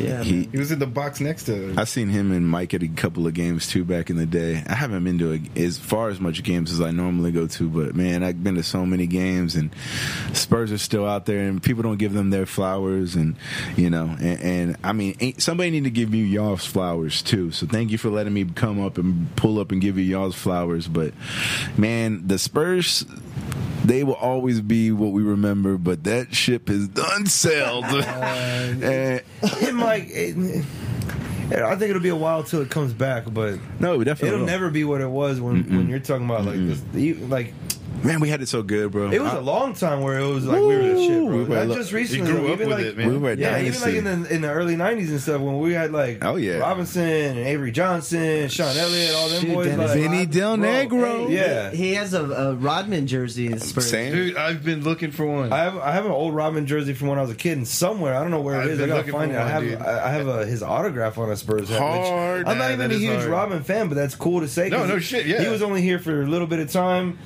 Yeah. he. He was in the box next to. I seen him and Mike at a couple of games too back in the day. I haven't been to a, as far as much games as I normally go to, but man, I've been to so many games, and Spurs are still out there, and people don't give them their flowers, and you know, and, and I mean, ain't, somebody need to give you y'all's flowers too. So thank you for letting me come up and pull up and give you y'all's flowers. But man, the Spurs. They will always be what we remember, but that ship has done sailed. Uh, and- it might. It, I think it'll be a while till it comes back, but no, definitely. it'll will. never be what it was when when you're talking about like this. you- Like Man, we had it so good, bro. it was I- a long time where it was like we were the shit, bro. We Not lo- just You recently. grew up even with like, it, man. we were Yeah, even like in the in the early '90s and stuff when we had like Oh, yeah. Robinson and Avery Johnson, Sean Elliott, all them Dude, boys. Dennis Like, Vinny Del Bro, Negro. hey, yeah. He has a, a Rodman jersey. Spurs. Same. Dude, I've been looking for one. I have I have an old Rodman jersey from when I was a kid, and somewhere I don't know where it I've is. I gotta find for it. I have dude. I I have a, his autograph on a Spurs hat. which- Hard. I'm not even a huge hard. Robin fan, but that's cool to say. No, 'cause no shit, yeah. he was only here for a little bit of time.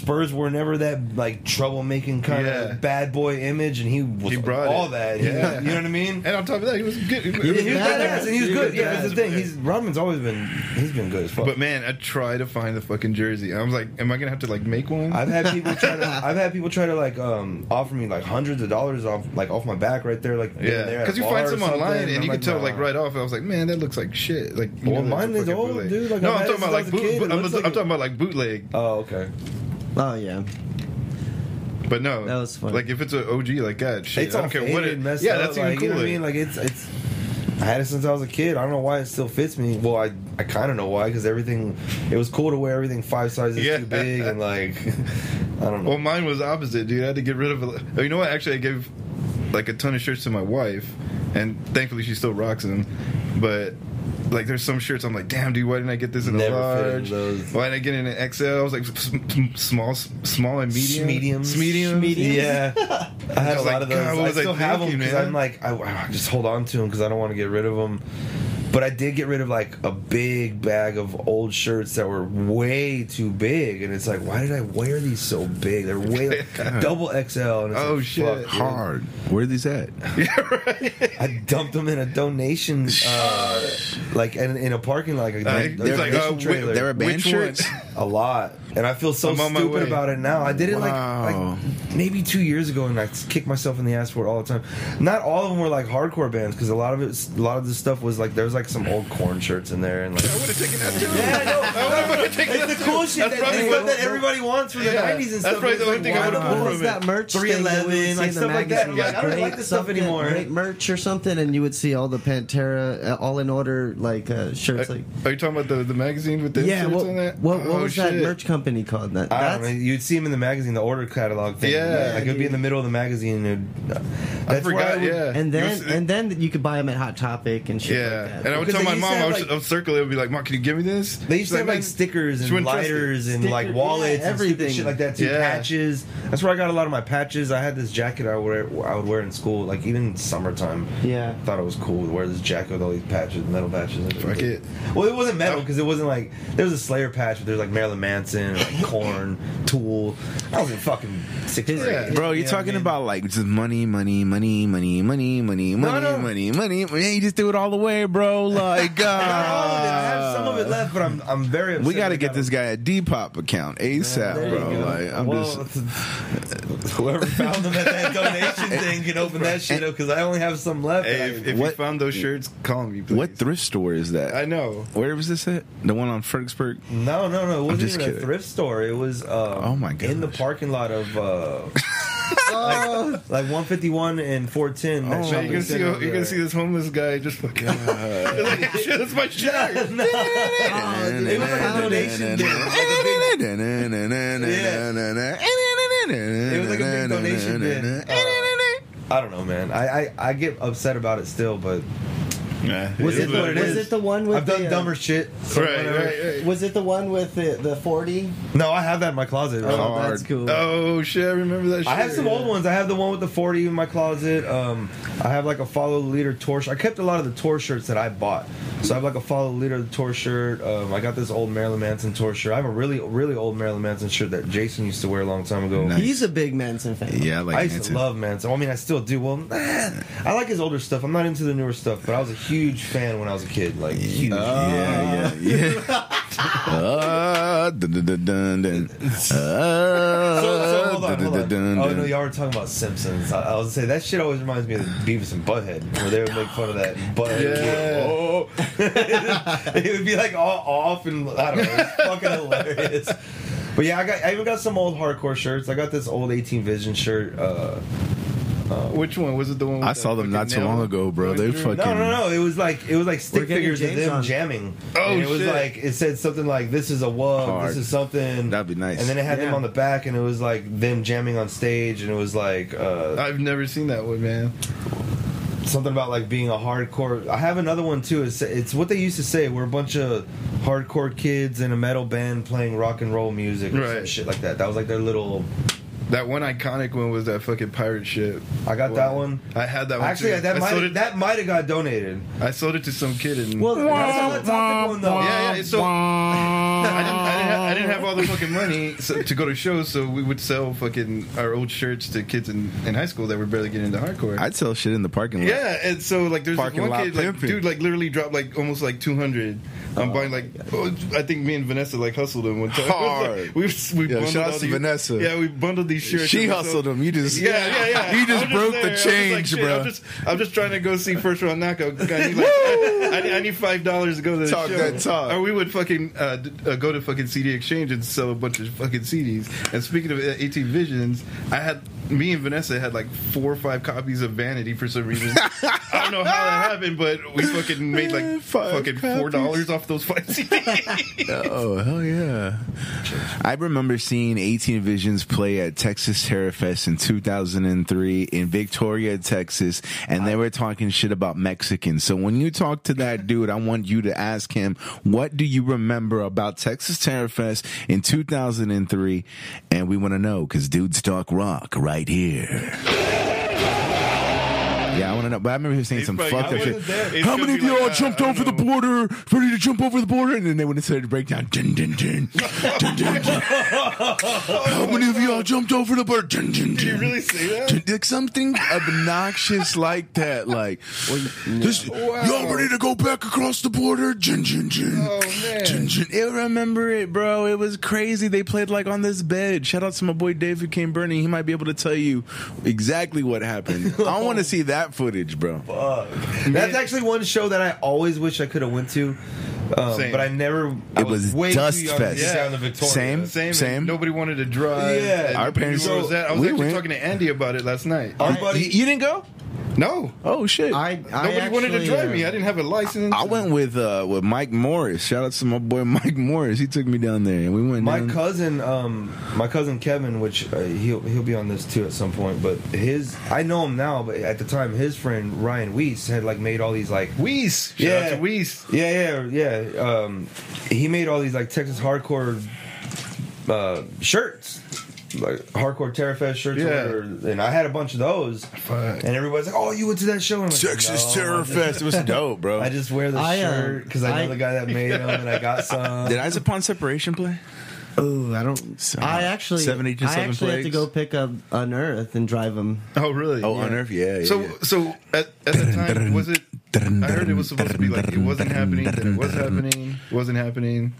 Spurs were never that like troublemaking kind Yeah. of bad boy image, and he was He brought all it. that. Yeah. you know what I mean? and on top of that, he was good. He was- Yeah, he was badass. and he was He good. was Yeah, that's the thing. He's Rodman's always been he's been good as fuck. But man, I tried to find the fucking jersey. I was like, am I gonna have to like make one? I've had people try to. I've had people try to like um offer me like hundreds of dollars off like off my back right there like yeah, because you find some online and you can tell like right off. I was like, man, that looks like shit. Like, Well, know, mine is old, bootleg. dude. Like, no, I'm talking about like boot, I'm, I'm talking about like bootleg. Oh okay. Oh yeah. But no, That was funny. Like if it's an OG like that, shit, It's I all don't care faded what it. messed yeah, up. that's even like, You know cooler. what I mean? Like it's it's. I had it since I was a kid. I don't know why it still fits me. Well, I I kind of know why because everything. It was cool to wear everything five sizes Yeah. too big and like. I don't know. Well, mine was opposite, dude. I had to get rid of it. Oh, you know what? Actually, I gave like a ton of shirts to my wife, and thankfully she still rocks them. But like, there's some shirts I'm like, damn, dude, why didn't I get this in Never a in large? Why didn't I get in an XL? I was like, small, small and medium, Mediums. mediums. Yeah, I had I a lot like, of those. God, I was I still have them because? I'm like, I, I just hold on to them because I don't want to get rid of them. But I did get rid of like a big bag of old shirts that were way too big, and it's like, why did I wear these so big? They're way like double XL. And it's Oh, like, shit. fuck, dude. Hard. Where are these at? I dumped them in a donation, uh, like in, in a parking lot, like a, Uh, a he's donation like, uh, wait, trailer. There are band Which shirts. a lot, and I feel so I'm stupid about it now. I did it Wow. like, like maybe two years ago, and I kicked myself in the ass for it all the time. Not all of them were like hardcore bands because a lot of it, a lot of this stuff was like there was like like some old Korn shirts in there and like. I would have taken that too. Yeah, I know. I would have taken It's that the cool shit That's that, probably what- that everybody wants from the Yeah. 90s and That's stuff. probably the only like, thing I why would've pulled What from was it. that merch? thing that we 311, would like the stuff like that. magazine? Like, I don't like this stuff anymore. Great merch or something, and you would see all the Pantera uh, all in order like uh, shirts. Like Are you talking about the, the magazine with the yeah, inserts what, on that? what, what Oh, was that merch company called? That I don't know. You'd see them in the magazine, the order catalog thing. Yeah. like it'd be in the middle of the magazine. And, uh, I that's where forgot. yeah, and then and then you could buy them at Hot Topic and shit yeah, like that. And I would tell my mom, I have, would, like- I would circle it, and be like, "Mom, can you give me this?" They used She's to have like "Man, stickers and wouldn't lighters and Sticker- like wallets yeah, and everything. shit like that too. Yeah. Patches. That's where I got a lot of my patches. I had this jacket I would wear, I would wear in school, like even in summertime. Yeah. thought it was cool to wear this jacket with all these patches, metal patches. Fuck it. Well, it wasn't metal oh. because it wasn't like there was a Slayer patch, but there's like Marilyn Manson, like Korn, Tool. I was in fucking sixth Yeah. grade. Bro, You you're know I talking mean? about like just money, money, money, money, money, money, money, no. money, money. Man, you just do it all the way, bro. Like, God. Not all of it. I have some of it left, but I'm I'm very. Upset We got to get this guy a Depop account ASAP, There bro. Like, I'm well, just. whoever found them at that donation thing can open that shit up because I only have some left. Hey, and if, I- if you found those shirts, call me, please. What thrift store is that? I know. Where was this at? The one on Fredericksburg? no, no, no. It wasn't just even a thrift store. It was. Um, Oh my god! In the parking lot of. Uh, like, like 151 and 410. that Oh, Man, you're gonna see you're gonna see this homeless guy just fucking. Like, shit, that's my shirt. It was like a donation bin. Like a big- It was like a big donation bin. Uh, I don't know, man. I, I, I get upset about it still, but Nah, was it it is what the, it was is. it the one with I've done the, uh, dumber shit. so Right, right, right. Was it the one with the the forty? No, I have that in my closet. Oh, Hard. that's cool. Oh shit, I remember that. Shit. I have some old ones. I have the one with the 40 in my closet. Um, I have like a follow the leader tour. shirt. I kept a lot of the tour shirts that I bought. So I have like a follow the leader tour shirt. Um, I got this old Marilyn Manson tour shirt. I have a really, really old Marilyn Manson shirt that Jason used to wear a long time ago. Nice. He's a big Manson fan. Yeah, I like I used Manson. to love Manson. I mean, I still do. Well, nah, I like his older stuff. I'm not into the newer stuff, but I was a huge fan when I was a kid. Like huge. Yeah, yeah, yeah. Uh, dun, dun, dun, dun, dun. Uh, So, so hold on, hold on. Oh no, y'all were talking about Simpsons. I, I was say that shit always reminds me of Beavis and Butthead, where they would make fun of that Butthead. Yeah. Oh, it would be like all off and I don't know, it's fucking hilarious. But yeah, I got I even got some old hardcore shirts. I got this old 18 Vision shirt. Uh, Which one was it? The one with I saw them not too long ago, bro. They through? fucking- no, no, no. It was like it was like stick figures of them on. jamming. Oh, and it was shit. like it said something like "This is a wub," Hard. this is something." That'd be nice. And then it had them on the back, and it was like them jamming on stage, and it was like uh, I've never seen that one, man. something about like being a hardcore. I have another one too. It's, it's what they used to say. We're a bunch of hardcore kids in a metal band playing rock and roll music, or some Right. shit like that. That was like their little. That one iconic one was that fucking pirate ship. I got that one. I had that one. Actually, too. that I might it. that might have got donated. I sold it to some kid and. Well, That's not a topic one though. yeah, yeah. So I didn't, I, didn't have, I didn't have all the fucking money so, to go to shows, so we would sell fucking our old shirts to kids in, in high school that were barely getting into hardcore. I'd sell shit in the parking lot. yeah, and so like there's this Parking one lot kid, like pimping. dude, like literally dropped like almost like two hundred. I'm oh buying like oh, I think me and Vanessa like hustled him one time. Hard. we we Yo, bundled shout out all to these- Vanessa. Yeah, we bundled these shirts. She hustled him. You just Yeah, yeah, yeah. You just broke there. the was like, change, bro. I'm just, I'm just trying to go see first round knockout. I need, like, I need, I need five dollars to go to the Talk show. that talk. Or we would fucking uh, d- uh, go to fucking CD Exchange and sell a bunch of fucking CDs. And speaking of uh, 18 Visions, I had me and Vanessa had like four or five copies of Vanity for some reason. I don't know how that happened, but we fucking made like Five fucking four dollars off those five CDs. Oh hell yeah! I remember seeing 18 Visions play at Texas Terror Fest in 2003 in Victoria, Texas, and they were talking shit about Mexicans. So when you talk to that dude, I want you to ask him, "What do you remember about Texas Terror Fest in 2003?" And we want to know because dudes talk rock right here. Yeah, I want to know. But I remember he was saying He's some probably- fucked I up shit. wasn't there. It's How gonna many of be y'all that. jumped I don't over the know. border, ready to jump over the border? And then they would have started to break down. Dun, dun, dun, dun, dun, dun. How many of y'all jumped over the border? Dun, dun, Did you really say that? Like something obnoxious like that. Like, this, Wow. y'all ready to go back across the border? Dun, dun, dun. Oh, man. Dun, dun. I remember it, bro. It was crazy. They played like on this bed. Shout out to my boy Dave who came burning. He might be able to tell you exactly what happened. I want to see that that footage, bro. That's actually one show that I always wish I could have went to, um, Same. but I never. I It was way Dust too young to Fest. get down to Victoria. Same. Same. Same. Nobody wanted to drive. Yeah. Our parents- knew where was at. I was we actually went. talking to Andy about it last night. Our You, buddy, you didn't go? No. Oh shit! I, I Nobody wanted to drive uh, me. I didn't have a license. I went with uh with Mike Morris. Shout out to my boy Mike Morris. He took me down there and we went. my down. cousin, um, my cousin Kevin, which uh, he'll he'll be on this too at some point. But his, I know him now, but at the time, his friend Ryan Weiss had like made all these like Weiss. Shout out to Weiss. Yeah, yeah, yeah. Um, he made all these like Texas hardcore uh, shirts, like hardcore Terror Fest shirts. or Yeah. whatever. and I had a bunch of those. Fuck. And everybody's like, "Oh, you went to that show?" And I'm like, Texas "No, Terror Fest. It was dope, bro. I just wear the I, uh, shirt because I know I- the guy that made them, and I got some. Did Eyes Upon Separation play? Oh, I don't. So, I actually, 72 I actually had to go pick up Unearth and drive them. Oh, really? Oh, Unearth, yeah. yeah So, yeah. so at, at the time, was it? I heard it was supposed to be like it wasn't happening, then it was happening, wasn't happening.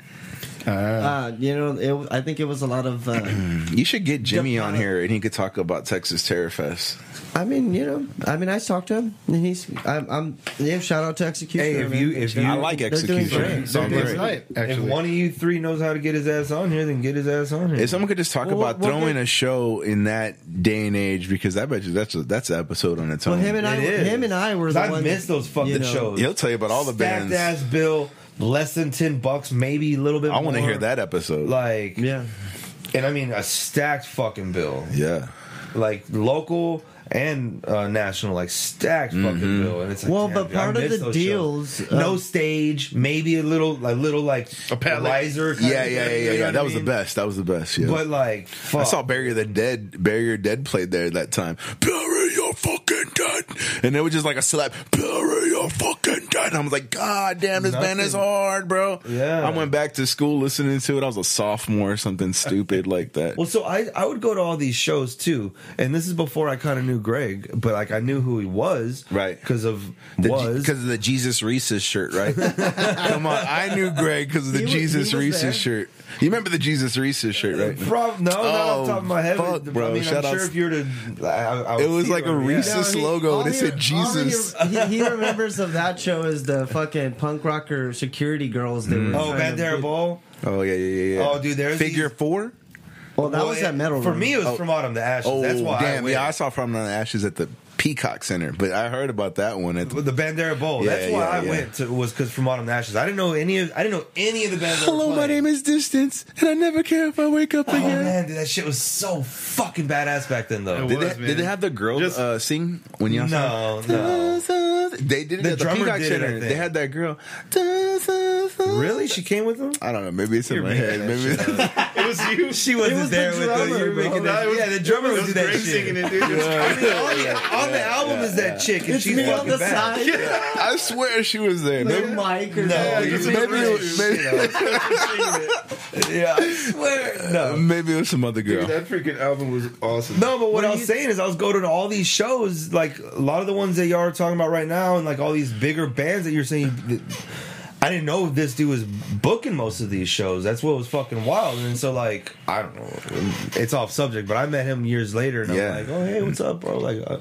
Uh, Uh, you know, it, I think it was a lot of. Uh, you should get Jimmy on here and he could talk about Texas Terror Fest. I mean, you know, I mean, I talked to him, and he's. I'm. I'm yeah, shout out to Executioner. Hey, if man. you- if They're- you- I like they're doing Executioner. great. Song They're last doing night, if one of you three knows how to get his ass on here, then get his ass on here. If someone could just talk Well, about what- what throwing good- a show in that day and age, because I bet you that's a, that's an episode on its own. Well, own. him and I, It is. him and I were. the I ones. missed those fucking you know, shows. He'll tell you about all the Stacked bands. ass bill, less than ten bucks, maybe a little bit. I want to hear that episode. Like, Yeah, and I mean a stacked fucking bill, yeah. like local and uh, national, like stacked fucking bill. And it's like, Well, damn, but dude, part of the those deals, shows. uh, no stage, maybe a little, like little, like A palette. riser. kind Yeah, of yeah, thing, yeah, you yeah, know yeah. That I was the best. That was the best. Yeah. But like, fuck. I saw Barrier the Dead. Bury Your Dead played there that time. Bury your fucking dead, and it was just like a slap. Bury your fucking dead. I was like, God damn, this band is hard, bro. Yeah. I went back to school listening to it. I was a sophomore or something stupid like that. Well, so I I would go to all these shows too, and this is before I kind of knew Greg, but like I knew who he was, Right. Because of because was of the Jesus Reese's shirt, right? Come on, I knew Greg because of the He was- Jesus Reese's shirt. You remember the Jesus Reese's shirt, right? Uh, prob- no, not off Oh, the top of my head. Oh, fuck, bro. I mean, Shout I'm out- sure if you were to, I, I, I It was like a on- yeah. Reese's he- logo, all and it said all Jesus. He, he, he remembers of that show is the fucking punk rocker security girls. That were mm. Oh, trying to Bandera be- Oh yeah, yeah, yeah. yeah. Oh, dude, there's figure these- four. Well, that Well, was it- that metal. For room. me, it was oh. from Autumn the Ashes. Oh, That's why. damn! I yeah, I saw From the Ashes at the Peacock Center, but I heard about that one at the the Bandera Bowl. Yeah, That's why yeah, I yeah. went to was because from Autumn to Ashes. I didn't know any of I didn't know any of the bands. Hello, my name is Distance, and I never care if I wake up Oh again. man, dude, that shit was so fucking badass back then, though. It Did, was, they, man. did they have the girls Just- uh, sing when y'all No, saw? no. They did it The at the Peacock did it, Center. They had that girl. Really, she came with them. I don't know. Maybe it's in You're my head. Maybe. Shit up. it was you. She wasn't was the there with drummer, the, you were making that. it was- yeah, the drummer it would was do that Greg shit. singing it, dude. It was I mean, on the, on the album is that chick, and It's she's me on the bad. side. I swear she was there. Like Maybe, Mike or No, something. you it's maybe, maybe, it was- maybe, yeah, I swear. No, uh, maybe it was some other girl. Dude, that freaking album was awesome. No, but what, What I was you- saying is I was going to all these shows, like a lot of the ones that y'all are talking about right now, and like all these bigger bands that you're saying. I didn't know this dude was booking most of these shows. That's what was fucking wild. And so, like, I don't know, it's off subject, but I met him years later, and Yeah. I'm like, oh hey, what's up, bro? Like, uh,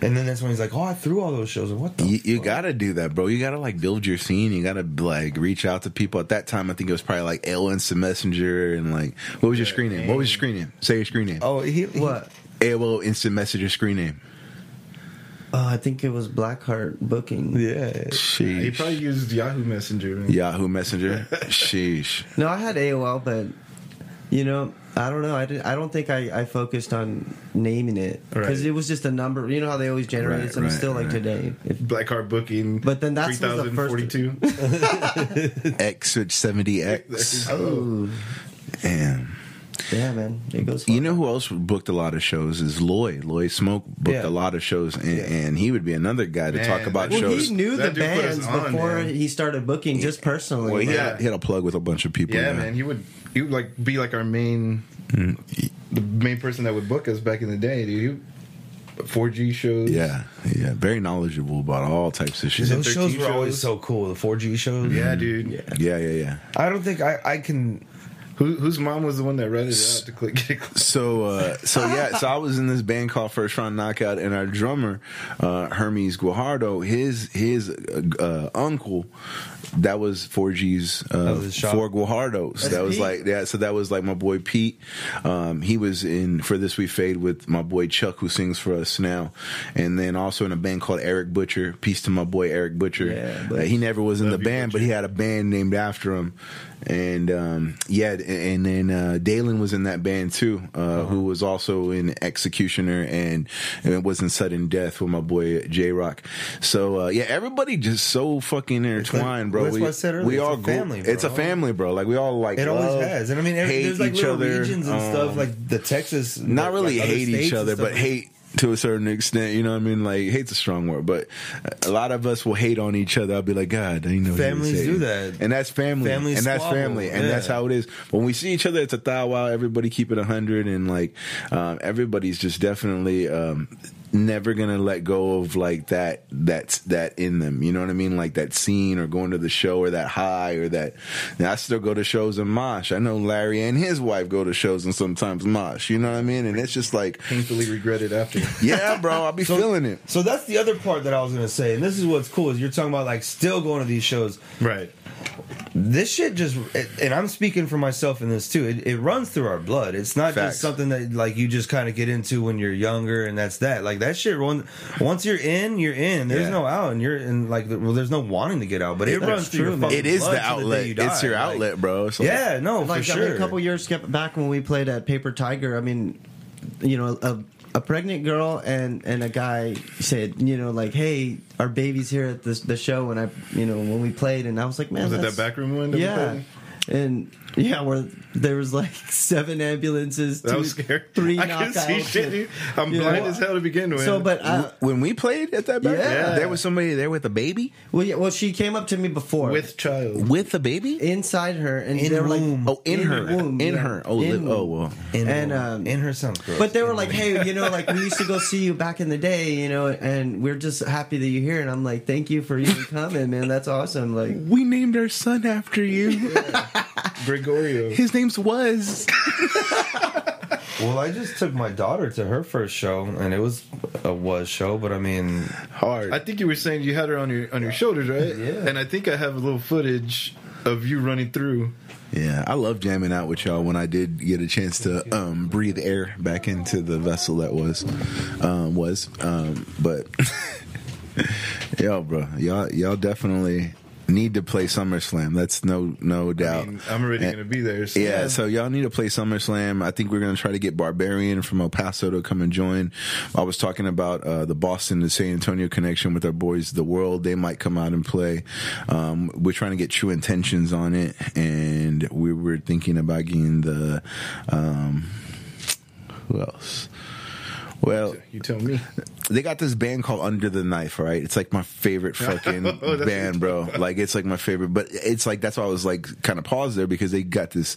and then that's when he's like, oh, I threw all those shows. And what the? You, you gotta do that, bro. You gotta like build your scene. You gotta like reach out to people. At that time, I think it was probably like AOL Instant Messenger and like what was your screen name? What was your screen name? Say your screen name. Oh, he, he- What? AOL Instant Messenger screen name. Oh, I think it was Blackheart booking. Yeah. Sheesh. He probably used Yahoo Messenger. Man. Yahoo Messenger. Sheesh. No, I had AOL, but you know, I don't know. I, did, I don't think I, I focused on naming it because Right. it was just a number. You know how they always generate Right, it. So right, still like today. If, Blackheart booking. But then that's was the first- 3042. X switch seventy X. oh, And yeah, man, it goes. you know who else booked a lot of shows is Lloyd. Lloyd Smoke booked Yeah. a lot of shows, and, and he would be another guy to Man, talk about that- Well, shows. he knew the That dude put us bands on, before man. he started booking, just personally. well, he, Yeah. had, he had a plug with a bunch of people. yeah, now. man. He would he would like be like our main Mm. the main person that would book us back in the day, dude. He, 4G shows. Yeah, yeah, very knowledgeable about all types of shit. Those shows 13 were always so cool. The 4G shows. Yeah, dude. Yeah, yeah, yeah. I don't think I, I can. Who, whose mom was the one that read it out to click? Get it click? So, uh, so yeah, so I was in this band called First Round Knockout, and our drummer, uh, Hermes Guajardo, his his uh, uh, uncle, that was 4G's uh, was his shop. four Guajardos. That's that was Pete? like yeah, so that was like my boy Pete. Um, he was in for this we fade with my boy Chuck, who sings for us now, and then also in a band called Eric Butcher. Peace to my boy Eric Butcher. Yeah, Uh, he never was in the you, band, but he had a band named after him. And um, yeah, and then uh, Dalen was in that band too, uh, Uh-huh. who was also in Executioner and, and it was in Sudden Death with my boy J Rock. So uh, yeah, everybody just so fucking intertwined, bro. that's we, what I said earlier, we it's all family, It's a family, bro. Like we all like It always love, has, and I mean, every, hate there's like each little other, regions and um, stuff, like the Texas. not like, really other hate each other, but hate to a certain extent. You know what I mean? Like hate's a strong word, but a lot of us will hate on each other. I'll be like, God, I know Families do that. and that's family, Families and that's squabble, family, and yeah. that's how it is. When we see each other, it's a thou wow. Everybody keep it a hundred, and like um, everybody's just definitely. Um, never gonna let go of like that that's that in them you know what i mean like that scene or going to the show or that high or that now i still go to shows in mosh i know larry and his wife go to shows and sometimes mosh you know what i mean and it's just like Painfully regretted it after. yeah bro i'll be feeling it So that's the other part that I was gonna say, and this is what's cool is you're talking about like still going to these shows. Right. This shit just, and I'm speaking for myself in this too. It, it runs through our blood. It's not Facts. just something that like you just kind of get into when you're younger, and that's that. Like that shit. Run, once you're in, you're in. There's Yeah. no out, and you're in. Like well, there's no wanting to get out, but it That's runs through your true, fucking it is the outlet day you it's your die. Like, outlet bro It's like- yeah, no, like for I sure. mean, a couple years back when we played at Paper Tiger. I mean, you know, a, a pregnant girl and and a guy said, you know, like, hey, our baby's here at this the show, and I, you know, when we played, and I was like, man, Was it that back room one? Yeah, and yeah, where there was like seven ambulances, That two, was scary. three I couldn't see shit. dude. I'm Yeah. blind as hell to begin with. So, but uh, when we played at that back Yeah. there was somebody there with a baby well, yeah, well, she came up to me before with child. with a baby inside her, and In they were womb. like, oh in, her womb, in yeah. her oh In li- oh womb. well in, and, um, in her sounds gross. But they were like, "Hey, you know, like we used to go see you back in the day, you know, and we're just happy that you're here." And I'm like, "Thank you for even coming, man. That's awesome." Like, we named our son after you Gregorio. his name's was Well, I just took my daughter to her first show, and it was a was show. But I mean, hard I think you were saying you had her on your on your shoulders, right? Yeah. And I think I have a little footage of you running through. Yeah, I love jamming out with y'all when I did get a chance to um, breathe air back into the vessel that was um, was. Um, but yo, bro, y'all y'all definitely need to play SummerSlam. That's no no I doubt. mean, I'm already And- going to be there. So yeah, so y'all need to play SummerSlam. I think we're going to try to get Barbarian from El Paso to come and join. I was talking about uh, the Boston to San Antonio connection with our boys, The World. They might come out and play. Um, we're trying to get True Intentions on it, and we were thinking about getting the. Um, who else? Well, you tell me. They got this band called Under the Knife, right? It's like my favorite fucking Oh, band, bro. Like it's like my favorite, but it's like that's why I was like kind of paused there because they got this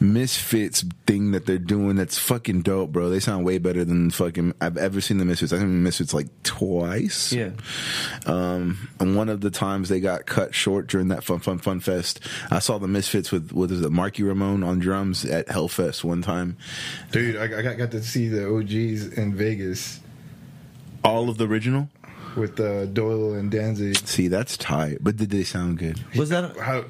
Misfits thing that they're doing that's fucking dope, bro. They sound way better than fucking I've ever seen the Misfits. I think Misfits like twice. yeah, Um, and one of the times they got cut short during that Fun Fun Fun Fest, I saw the Misfits with what is it, Marky Ramone on drums at Hellfest one time. Dude, I, I got, got to see the OGs in Vegas All of the original. with uh, Doyle and Danzig. See, that's tight. But did they sound good? was that? How,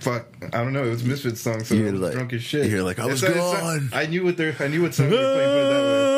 fuck, I don't know. It was Misfits song, so You're I was like- drunk as shit. you're like, I was It's- it's- gone. I knew what they're. I knew what song they were playing. Put it that way.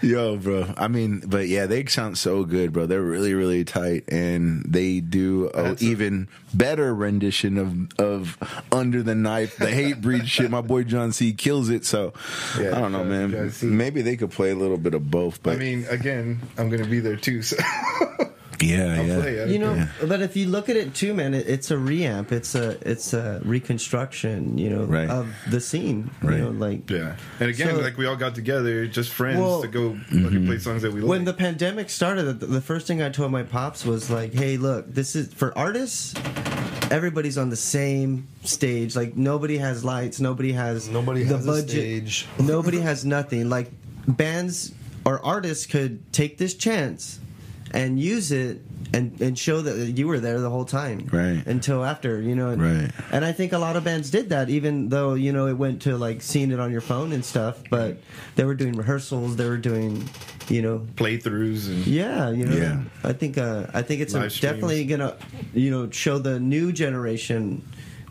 Yo, bro. I mean, but yeah, they sound so good, bro. They're really, really tight, and they do an even better rendition of of Under the Knife, the hate breed shit. My boy John C kills it. So Yeah, I don't know, man. Maybe they could play a little bit of both. But I mean, again, I'm gonna be there too. So yeah, I'll yeah. play. I You know, Yeah. but if you look at it too, man, it, it's a reamp. It's a it's a reconstruction. You know, Right. of the scene. Right. You know, like Yeah, and again, So- like we all got together, just friends, Well- to go Mm-hmm. play songs that we love. when like. the pandemic started, the, the first thing I told my pops was like, "Hey, look, this is for artists. Everybody's on the same stage. Like nobody has lights. Nobody has Nobody the has a budget. stage. Nobody has nothing. Like bands or artists could take this chance and use it and, and show that you were there the whole time Right. until after you know and, Right. and i think a lot of bands did that even though you know it went to like seeing it on your phone and stuff but they were doing rehearsals they were doing you know Playthroughs and yeah, you know, Yeah. I think uh, I think it's a, definitely gonna, you know, show the new generation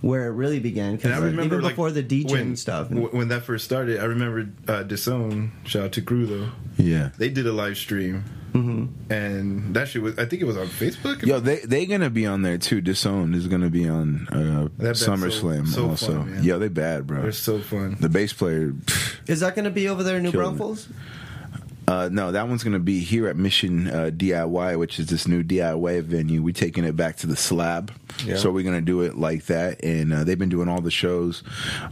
where it really began. Because I remember even like, before the DJ when, and stuff, w- when that first started, I remember uh, Disown. Shout out to Crew though. Yeah. They did a live stream, Mm-hmm. and that shit was. I think it was on Facebook. Yo, they they gonna be on there too. Disowned is gonna be on uh, That band's SummerSlam so- so also. fun, man. Yo, they bad, bro. They're so fun. The bass player. pff, is that going to be over there in New Killing it. Braunfels? Uh, no, that one's gonna be here at Mission uh, DIY, which is this new DIY venue. We're taking it back to the slab, Yeah. so we're gonna do it like that. And uh, they've been doing all the shows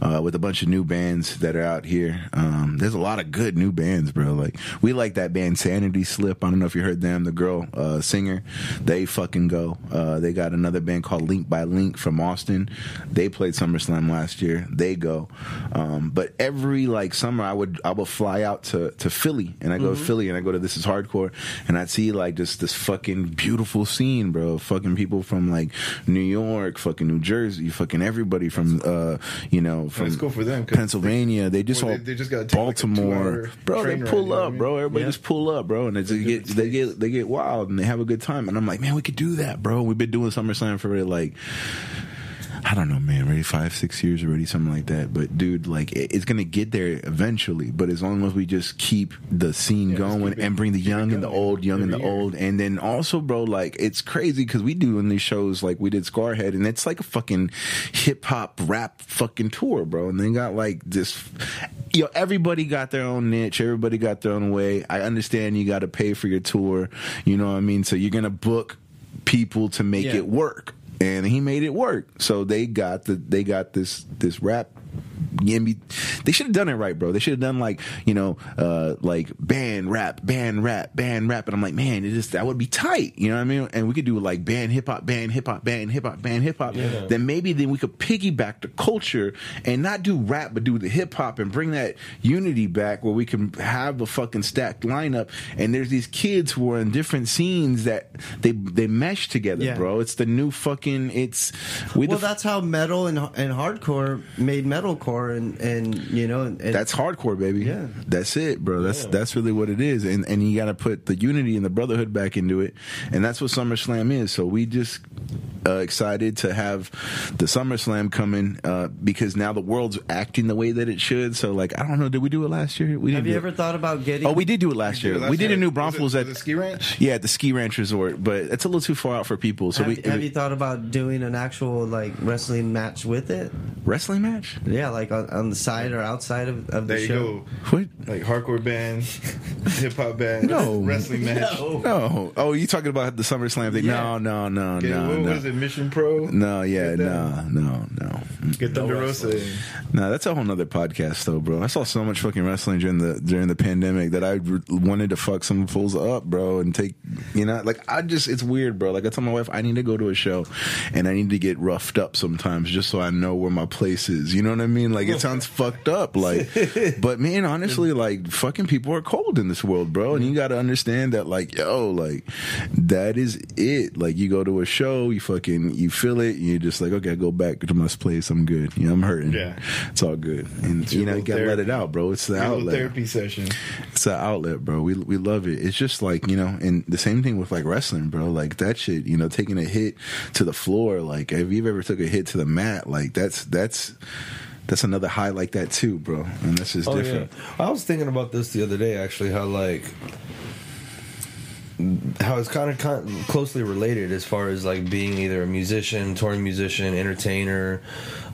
uh, with a bunch of new bands that are out here. Um, there's a lot of good new bands, bro. Like we like that band Sanity Slip. I don't know if you heard them. The girl uh, singer, they fucking go. Uh, they got another band called Link by Link from Austin. They played SummerSlam last year. They go. Um, but every like summer, I would I would fly out to to Philly and I go to Philly and I go to This Is Hardcore and I'd see like just this fucking beautiful scene, bro. Fucking people from like New York, fucking New Jersey, fucking everybody from uh you know from cool them, Pennsylvania. They just Well, all they- they just gotta take, like, Baltimore, bro. They ride, pull you know I up, mean? bro. Everybody Yeah. just pull up, bro, and it's, they get they get they get wild and they have a good time. And I'm like, man, we could do that, bro. We've been doing SummerSlam for like. I don't know, man. Already five, six years already, something like that. But dude, like it- it's gonna get there eventually. But as long as we just keep the scene just going it- and bring the young and the old, young and the year. old, and then also, bro, like it's crazy because we do in these shows like we did Skarhead, and it's like a fucking hip hop rap fucking tour, bro. And they got like this, you know, everybody got their own niche, everybody got their own way. I understand you got to pay for your tour, you know what I mean? So you're gonna book people to make Yeah. it work. And he made it work. So they got the they got this this rap Yimby. They should have done it right, bro. They should have done like you know, uh, like band rap, band rap, band rap. And I'm like, man, it just that would be tight. You know what I mean? And we could do like band hip hop, band hip hop, band hip hop, band hip hop. Then maybe then we could piggyback the culture and not do rap, but do the hip hop and bring that unity back where we can have a fucking stacked lineup. And there's these kids who are in different scenes that they they mesh together, Yeah. bro. It's the new fucking. It's we Well, the that's how metal and and hardcore made metalcore, and and you know, and, That's hardcore, baby. Yeah. that's it, bro. That's that's really what it is, and and you got to put the unity and the brotherhood back into it, and that's what SummerSlam is. So we just uh, excited to have the SummerSlam coming uh, because now the world's acting the way that it should. So like, I don't know, did we do it last year? We Have didn't you do it. ever thought about getting? Oh, we did do it last year. last we did year. a new Was Braunfels at the Ski Ranch? Yeah, at the Ski Ranch Resort, but it's a little too far out for people. So have, we have you thought about doing an actual like wrestling match with it? wrestling match. Yeah, like on, on the side or outside of, of the There you show. go. What? Like hardcore band, hip hop band, No. wrestling match. No. Oh, you talking about the SummerSlam thing? Yeah. No, no, no, Get, no, what no. was it? Mission Pro. No, yeah, Get no, that. no, no. Mm. Get Thunder Rosa. in. No, that's a whole nother podcast, though, bro. I saw so much fucking wrestling during the during the pandemic that I re- wanted to fuck some fools up, bro, and take, you know, like I just it's weird, bro. Like I tell my wife, I need to go to a show, and I need to get roughed up sometimes just so I know where my place is. You know what I mean? Like it sounds fucked up, like, but man, honestly, like fucking people are cold in this world, bro, and you got to understand that, like, yo, like that is it. Like you go to a show, you fucking you feel it, and you're just like, okay, I go back to my place. I'm good. You know, I'm hurting. Yeah. It's all good. And you know, you gotta let it out, bro. It's the outlet. therapy session. It's the outlet, bro. We we love it. It's just like, you know, and the same thing with like wrestling, bro. Like that shit, you know, taking a hit to the floor, like if you've ever took a hit to the mat, like that's that's that's another high like that too, bro. And that's just Oh different. yeah, I was thinking about this the other day. Actually, how like how it's kind of closely related as far as like being either a musician, touring musician, entertainer,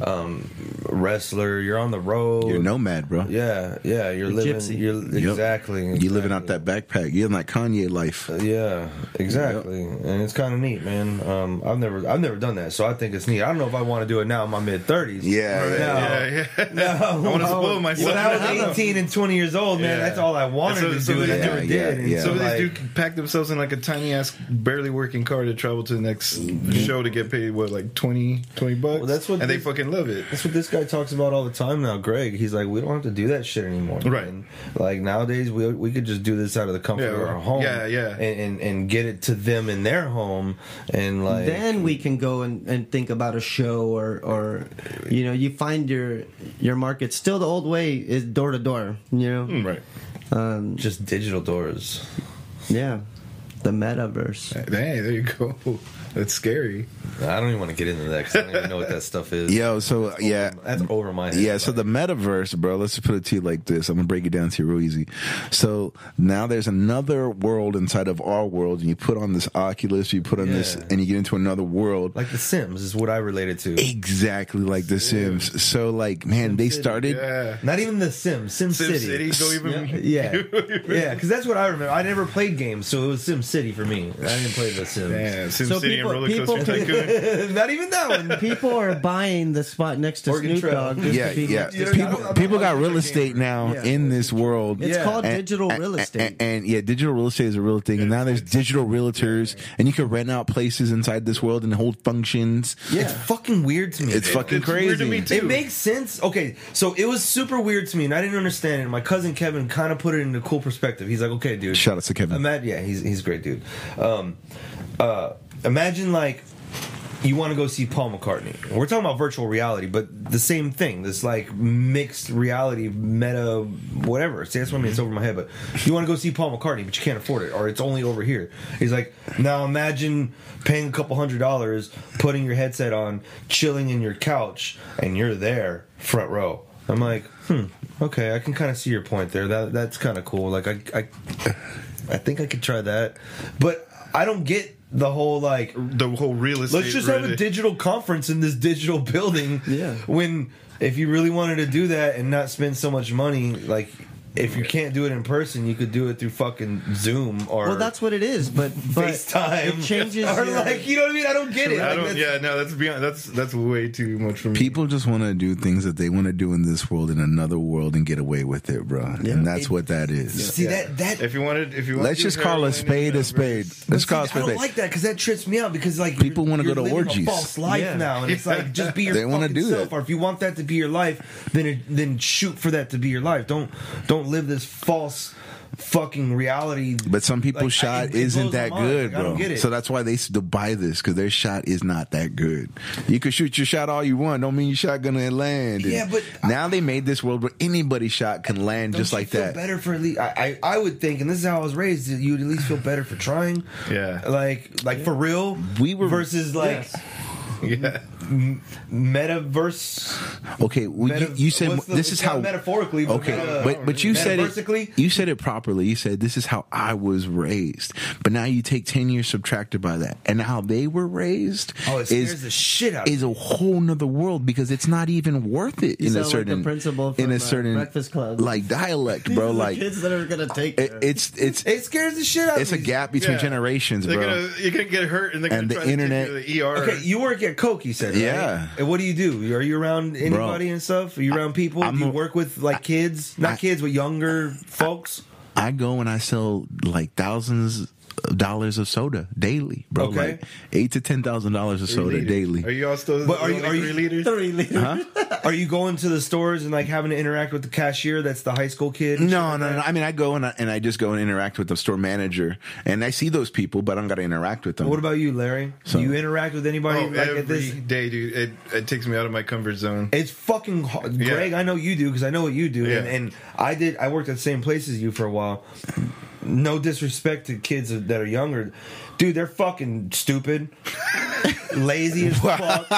um, wrestler. You're on the road. You're nomad, bro. Yeah, yeah. You're A living. gypsy. You're Yep. exactly. You living out that backpack. You're in that Kanye life. Yeah, exactly, and it's kind of neat, man. Um, I've never, I've never done that, so I think it's neat. I don't know if I want to do it now in my mid thirties. Yeah, no, Yeah, yeah. no. I want to spoil myself. When I was eighteen and twenty years old, man, Yeah. that's all I wanted So- to so do, and I never yeah, did. yeah, And yeah. So so, this like, dude packed up themselves in like a tiny ass, barely working car to travel to the next show to get paid what like 20, 20 bucks. Well, that's what and they fucking love it. That's what this guy talks about all the time now, Greg. He's like, we don't have to do that shit anymore. Right. And, like nowadays, we we could just do this out of the comfort Yeah, of our home. yeah, yeah. And, and and get it to them in their home, and like then we can go and, and think about a show or or you know you find your your market still the old way is door to door you know Right. um, just digital doors. yeah the metaverse Hey, there you go. That's scary. I don't even want to get into that because I don't even know what that stuff is. Yo, so yeah, That's over my head. Yeah, so the metaverse, bro, let's just put it to you like this. I'm gonna break it down to you real easy. So now there's another world inside of our world, and you put on this Oculus, you put on this, and you get into another world. like The Sims is what I related to. Exactly like The Sims. So like, man, they started. Yeah. Not even The Sims, Sim, Sim City. City, go even. Yeah, yeah, because that's what I remember. I never played games, so it was Sim City for me. I didn't play The Sims. Yeah, Sim So City people- Roller people Coaster Tycoon. Not even that one. people are buying the spot next to Oregon Snoop Trail. Dogg just Yeah, to be yeah. next to You People, I'm people got real estate now Yeah. in this world. it's Yeah. called And- digital and- real and- estate And, yeah, digital real estate is a real thing. And now there's digital realtors, and you can rent out places inside this world and hold functions. It's fucking weird to me. It's fucking it's weird to crazy. me, too. It makes sense. Okay, so it was super weird to me, and I didn't understand it. My cousin Kevin kind of put it into cool perspective. He's like, "Okay, dude." Shout out to Kevin. Imagine, yeah, he's he's a great dude. Um, uh, imagine like you want to go see Paul McCartney. We're talking about virtual reality, but the same thing. This like mixed reality, meta, whatever. See, that's what I mean. It's over my head. But you want to go see Paul McCartney, but you can't afford it, or it's only over here. He's like, now imagine paying a couple hundred dollars, putting your headset on, chilling in your couch, and you're there, front row. I'm like, hmm, okay, I can kind of see your point there. That that's kind of cool. Like I, I, I think I could try that, but I don't get the whole like the whole real estate. let's just have a digital conference in this digital building. Yeah. When if you really wanted to do that and not spend so much money, like if you can't do it in person, you could do it through fucking Zoom or well that's what it is but but FaceTime. it changes or your- like you know what I mean. I don't get it. I Like, don't. that's- Yeah, no, that's beyond. That's that's way too much for me. People just want to do things that they want to do in this world in another world and get away with it, bro. And that's what that is. See that that If you wanted, if you wanted Let's to just do call a heroin spade in a spade. Let's call a see, I spade a don't spade. like that because that trips me out because like People wanna you're go to living orgies. a false life Yeah. now, and it's like just be your They wanna fucking do self. that. Or if you want that to be your life, then it, then shoot for that to be your life. Don't don't live this false fucking reality. But some people's Like, I- shot it isn't that good, Like, I bro. don't get it. So that's why they still buy this because their shot is not that good. You can shoot your shot all you want, don't mean your shot gonna land. And Yeah, but- now they made this world where anybody's shot can land just you like feel that. Better for at least I, I I would think, and this is how I was raised. You'd at least feel better for trying. Yeah. like like for real. We were- versus like Yeah. Metaverse. Okay, well, Meta- you, you said the- this is how metaphorically, but Okay, meta- but but you said it. You said it properly. You said this is how I was raised. But now you take ten years subtracted by that, and how they were raised Oh, it scares is the shit out of is a whole nother world because it's not even worth it You in a sound like certain the principal in a uh, certain Breakfast Club. like dialect, bro. are Like kids that are gonna take it, it's it's It scares the shit out it's of a gap between Yeah. generations, They're bro. gonna, you're gonna get hurt, and they're gonna And the try internet- you to the ER. Okay, you work at Coke, you said, right? Yeah. And what do you do? Are you around anybody and stuff? Are you around people? I'm do you a- work with like kids? Not I- kids, but younger folks? I go and I sell like thousands dollars of soda daily, bro. Okay. Like eight to ten thousand dollars of Three soda liters. daily. Are you all still? But are you- only are you- three liters? Three liters. Are you going to the stores and like having to interact with the cashier that's the high school kid? and shit No, like no, no. I mean, I go and I, and I just go and interact with the store manager, and I see those people, but I don't got to interact with them. What about you, Larry? So- do you interact with anybody Oh, like every at this? day, dude. It, it takes me out of my comfort zone. It's fucking hard. Yeah. Greg, I know you do because I know what you do, and, and I did. I worked at the same place as you for a while. No disrespect to kids that are younger, dude. They're fucking stupid, lazy as fuck.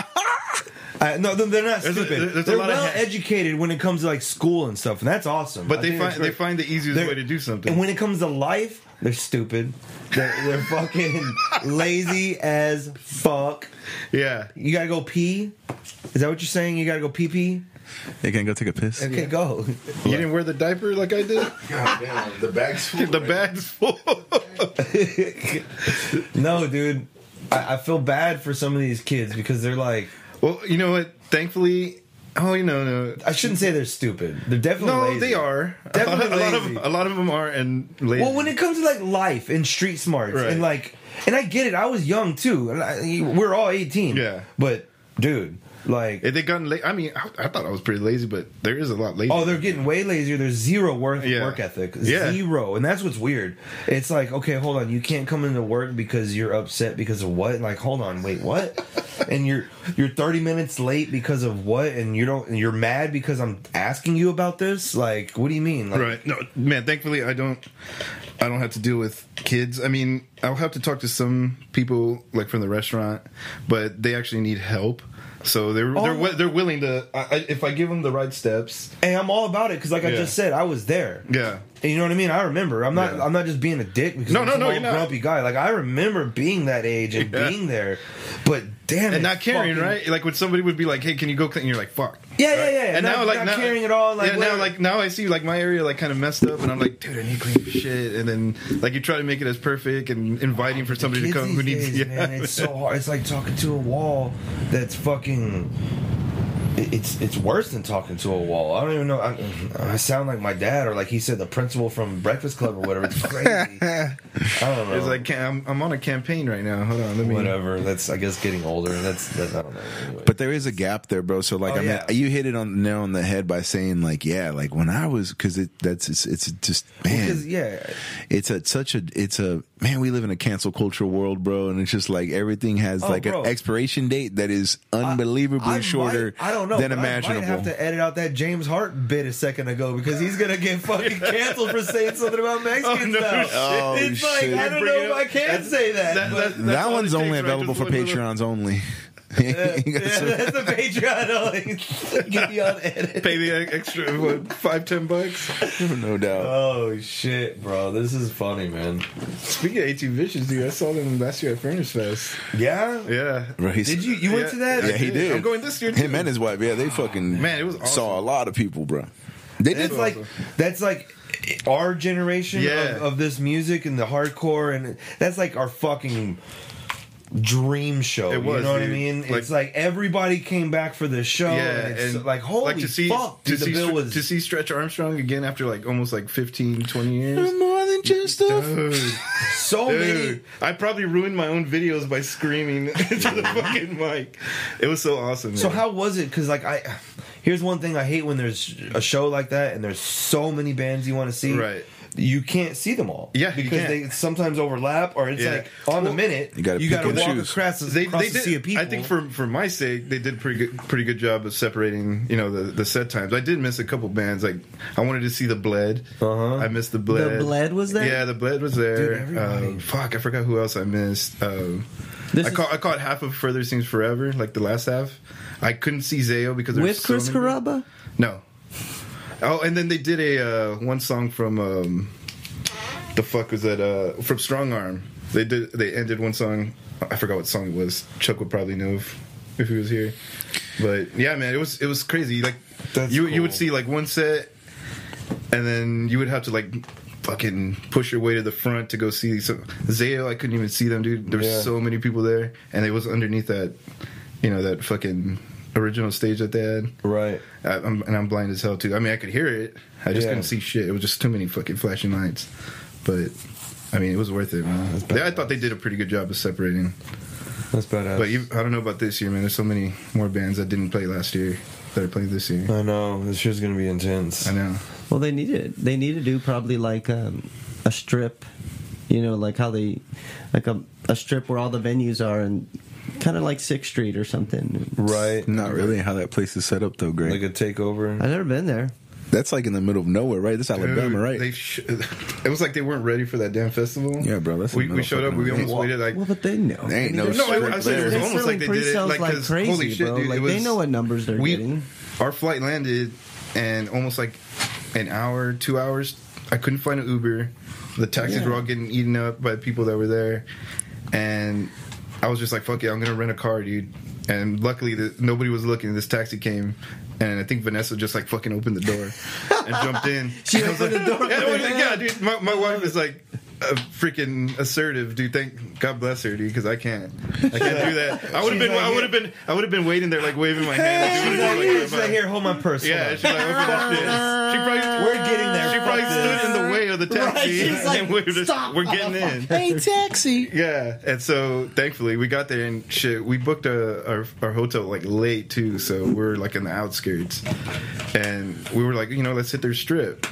Uh, no, they're not There's stupid. a they're well ha- educated when it comes to like school and stuff, and that's awesome. But I they find they find the easiest They're- way to do something. And when it comes to life, they're stupid. They're, they're fucking lazy as fuck. yeah, You gotta go pee. Is that what you're saying? You gotta go pee pee. They can go take a piss. Okay, go. you didn't wear the diaper like I did. God damn, the bags full. the bag's full. No, dude. I, I feel bad for some of these kids because they're like, well, you know what? Thankfully, Oh, you know, no. I shouldn't say they're stupid. They're definitely No, lazy. they are. Definitely a lot lazy. of a lot of them are, and lazy. Well, when it comes to like life and street smarts Right. and like, and I get it. I was young too, and I, we're all eighteen. Yeah. but dude, like, If they gotten late, I mean, I, I thought I was pretty lazy, but there is a lot lazy. oh, they're getting way lazier. There's zero work Yeah. work ethic, Yeah. zero, and that's what's weird. It's like, okay, hold on, you can't come into work because you're upset because of what? Like, hold on, wait, what? and you're you're 30 minutes late because of what? And you don't, and you're mad because I'm asking you about this? Like, what do you mean? Like, right? No, man. Thankfully, I don't. I don't have to deal with kids. I mean, I'll have to talk to some people like from the restaurant, but they actually need help. So they're they're Oh. they're willing to. I, I, if I give them the right steps, And I'm all about it because, like I just said, I was there. yeah. And you know what I mean? I remember. I'm not. Yeah. I'm not just being a dick because No, I'm no, no, you're not. grumpy guy. Like I remember being that age and Yeah. being there, but damn, and it, not caring, fucking- right? Like when somebody would be like, "Hey, can you go?" clean?" And you're like, "Fuck." Yeah, yeah, Right? yeah. And Not- now, like, not now, caring at all, like, yeah, now, like now, I see like my area like kind of messed up, and I'm like, dude, I need clean shit. And then like you try to make it as perfect and inviting for somebody to come who needs. days, yeah, man, it's so hard. It's like talking to a wall that's fucking. It- It's it's worse than talking to a wall. I don't even know. I, I sound like my dad, or like he said, the principal from Breakfast Club, or whatever. It's crazy. I don't know. It's like I'm, I'm on a campaign right now. Hold on, let me. whatever. That's I guess getting older. That's, that's I don't know. Anyway. But there is a gap there, bro. So like, Oh, I mean, yeah. you hit it on nail on the head by saying like, yeah, like when I was, because it that's it's, it's just man, because yeah, it's a such a it's a man. We live in a cancel culture world, bro, and it's just like everything has Oh, like bro. an expiration date that is unbelievably I shorter might- I don't know than imaginable. I might have to edit out that James Hart bit a second ago because he's gonna get fucking canceled for saying something about Mexicans Oh, no now. shit. Oh, it's like shit. I don't know it if. I can That's- say that. that- that- that That's one's only takes, right? available for Patreons only. Yeah, You gotta yeah, sub- that's the Patreon. Get me on edit. Pay the extra what five ten bucks. no doubt. Oh shit, bro! This is funny, man. Speaking of 18 Visions, dude, I saw them last year at Furnace Fest. Yeah, Yeah. Bro, he's- Did you? You went Yeah. to that? Yeah, he did. I'm going this year too. Him and his wife, yeah, they fucking Man, it was saw a lot of people, bro. They did That's like that's like our generation Yeah. of, of this music and the hardcore, and that's like our fucking dream show. It was, you know what I mean? Like- it's like everybody came back for the show. Yeah, and it's and like holy like to see fuck, to dude, see the bill was to see Stretch Armstrong again after like almost like 15, 20 years. more than just a Dude, so many. I probably ruined my own videos by screaming into the fucking mic. It was so awesome. So how was it? Because like I, here's one thing I hate when there's a show like that and there's so many bands you want to see. Right. You can't see them all. Yeah, you because can't. they sometimes overlap, or it's Yeah. like on the minute You gotta you pick got to and walk choose. across, the- they, across they the did. sea of people. I think for for my sake, they did pretty good pretty good job of separating. You know the the set times. I did miss a couple bands. Like I wanted to see the Bled. Uh-huh. I missed the Bled. The Bled was there? Yeah, the Bled was there. Dude, everybody. Um, fuck, I forgot who else I missed. Um, This I is- caught I caught half of Further Seems Forever, like the last half. I couldn't see Zao because there's with so Chris many- Carrabba? No. Oh, and then they did a uh, one song from um, the fuck was that? Uh, from Strongarm. They did. They ended one song. I forgot what song it was. Chuck would probably know if, if he was here. But yeah, man, it was it was crazy. Like That's you you would see like one set, and then you would have to like fucking push your way to the front to go see some Zao. I couldn't even see them, dude. There were Yeah. so many people there, and it was underneath that, you know, that fucking original stage that they had. right. I, I'm, and I'm blind as hell too. I mean, I could hear it. I just Yeah. couldn't see shit. It was just too many fucking flashing lights. But I mean, it was worth it, man. They- I thought they did a pretty good job of separating. That's badass. But you, I don't know about this year, man. There's so many more bands that didn't play last year that are playing this year. I know this year's gonna be intense. I know. Well, they need it. They need to do probably like um, a strip, you know, like how they, like a, a strip where all the venues are, and kind of like Sixth Street or something. Right. Not really how that place is set up though, Greg. Like a takeover. I've never been there. That's like in the middle of nowhere, right? That's Alabama, Dude, right? They sh- it was like they weren't ready for that damn festival. Yeah, bro, that's we, we showed up. We fucking almost waited like. Well, but they know. There ain't no No, strip I, I said it was almost like they did it pre-sales like, like 'cause crazy, holy shit, bro. dude! Like, it they know what numbers they're we, getting. Our flight landed, and almost like an hour, two hours. I couldn't find an Uber. The taxis Yeah. were all getting eaten up by the people that were there, and I was just like, "Fuck it, I'm gonna rent a car, dude." And luckily, the, nobody was looking. This taxi came, and I think Vanessa just like fucking opened the door and jumped in. She opened like- the door Yeah, for like, yeah, dude. My, my wife is like, uh, freaking assertive, dude. Thank God bless her, dude, because I can't. I can't do that. I would have been. I would have been. I would have been waiting there, like waving my hand. She's Like, like, doing it, she's like, here, hold my purse. Yeah, she's like, okay, that shit. She probably. We're getting there. She probably stood in the way of the taxi, she's like, and we were, "Stop, we're getting in. Hey, taxi. Yeah, and so thankfully we got there and shit. We booked a, our our hotel like late too, so we are like in the outskirts, and we were like, you know, let's hit their strip.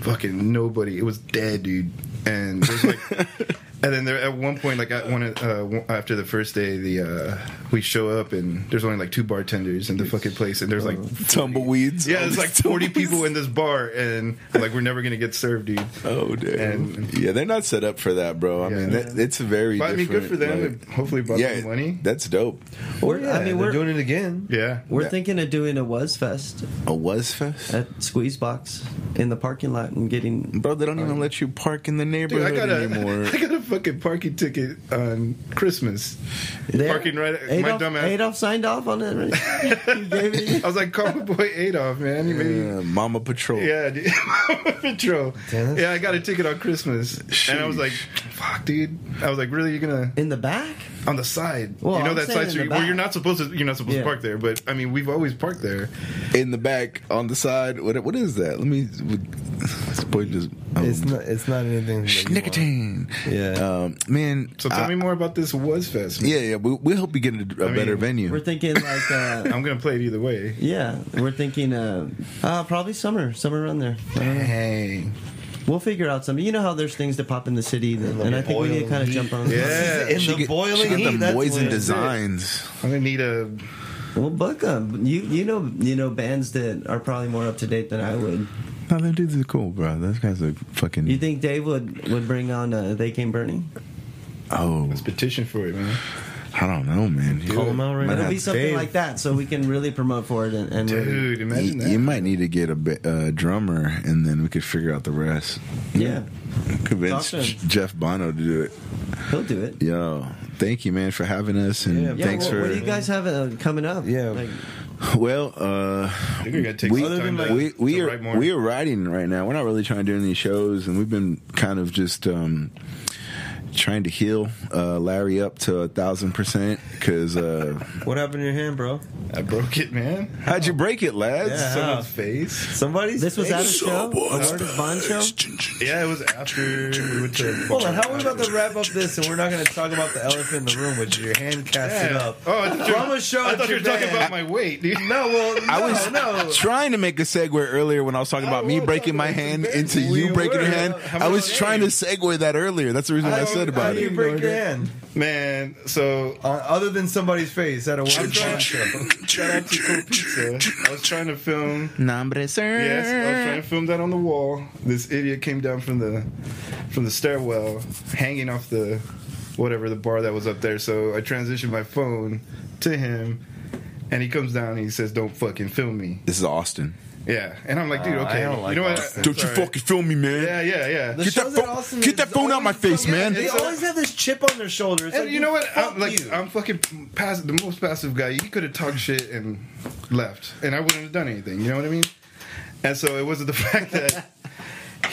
Fucking nobody. It was dead, dude. And there's like, and then there at one point, like at one uh, after the first day, the uh, we show up and there's only like two bartenders in the fucking place, and there's like Tumbleweeds. yeah, there's like 40 people in this bar, and like we're never gonna get served, dude. Oh damn! And- yeah, they're not set up for that, bro. I mean, that, it's very. But I mean, good for them. like- hopefully brought yeah, some money. that's dope. We're, Yeah, I mean, we're doing it again. Yeah, we're thinking of doing a Was Fest A was fest, at Squeezebox in the parking lot and getting. bro. They don't even let you park in the Dude, neighborhood I got a, anymore. I got a fucking parking ticket on Christmas. There. Parking right. my dumb ass. Adolf signed off on it. Right? I was like, call my boy Adolf, man. Yeah, Mama Patrol. Yeah, dude. Mama Patrol. Dennis? Yeah, I got a ticket on Christmas, and I was like, "Fuck, dude." I was like, "Really? You're gonna In the back? On the side? Well, you know I'm that side in street the where you're not supposed to. You're not supposed Yeah. to park there, but I mean, we've always parked there. in the back on the side. What what is that? Let me. This boy just. Oh, It's not. It's not anything. that nicotine. Yeah. Um, man. So tell I- me more about this Was Fest. man. Yeah, yeah. We, we hope you get a, a I better mean, venue. We're thinking like, uh, I'm gonna play it either way. yeah, we're thinking uh, uh, probably summer, summer around there. I. Hey, We'll figure out something. You know how there's things that pop in the city, that, and I think we need to kind of jump on. yeah. In She the get- boiling she get heat, them that's boys and designs. I'm gonna need a. Well, book 'em. You you know you know bands that are probably more up to date than I would. No, them dudes are cool, bro. Those guys are fucking. You think Dave would would bring on uh, They Came Burning? oh, Let's petition for it, man. I don't know, man. Call them out right now. It'll be something Dave. like that, so we can really promote for it and, and really, Dude, imagine You, that. you might need to get a bi- uh, drummer, and then we could figure out the rest. yeah, Convince Talk to him. Jeff Bono to do it. he'll do it. Yo, thank you, man, for having us, and Yeah, Yeah, thanks well, for. what do you guys have uh, coming up? Yeah. Like, Well, uh, we gotta we, some time to, we, we are write we are writing right now. We're not really trying to do any shows, and we've been kind of just um, trying to heal uh, Larry up to a thousand percent. Because uh, What happened to your hand, bro? I broke it, man. how'd you break it, lads? Yeah. Someone's face. Somebody's. this was at a show, a boys. Word Bond show. Yeah, it was after we went to. Hold on, how are we about to wrap up this and we're not going to talk about the elephant in the room, which is your hand casted Yeah. up? Oh, I thought you were- From a show I thought you were talking about my weight, dude. No, well, no, I was no. trying to make a segue earlier when I was talking about me breaking my hand into you breaking your hand. I was trying to segue that earlier. That's the reason why I said How about do you it. break your hand? Man, so Uh, other than somebody's face at a word trying- show. shout out to Cool Pizza. I was trying to film. Nombre sir. Yes, I was trying to film that on the wall. This idiot came down from the from the stairwell, hanging off the whatever the bar that was up there. So I transitioned my phone to him, and he comes down and he says, "Don't fucking film me." This is Austin. Yeah, and I'm like, dude, uh, I okay, don't like you know what? Austin. Don't you Sorry. fucking film me, man. Yeah, yeah, yeah. The Get that shows at phone- Austin get that is phone out my always face, fucking- man. They It's always have this chip on their shoulder. It's And like, you know what? fuck I'm, like, you. I'm fucking passive, the most passive guy. You could have talked shit and left, and I wouldn't have done anything. You know what I mean? And so it wasn't the fact that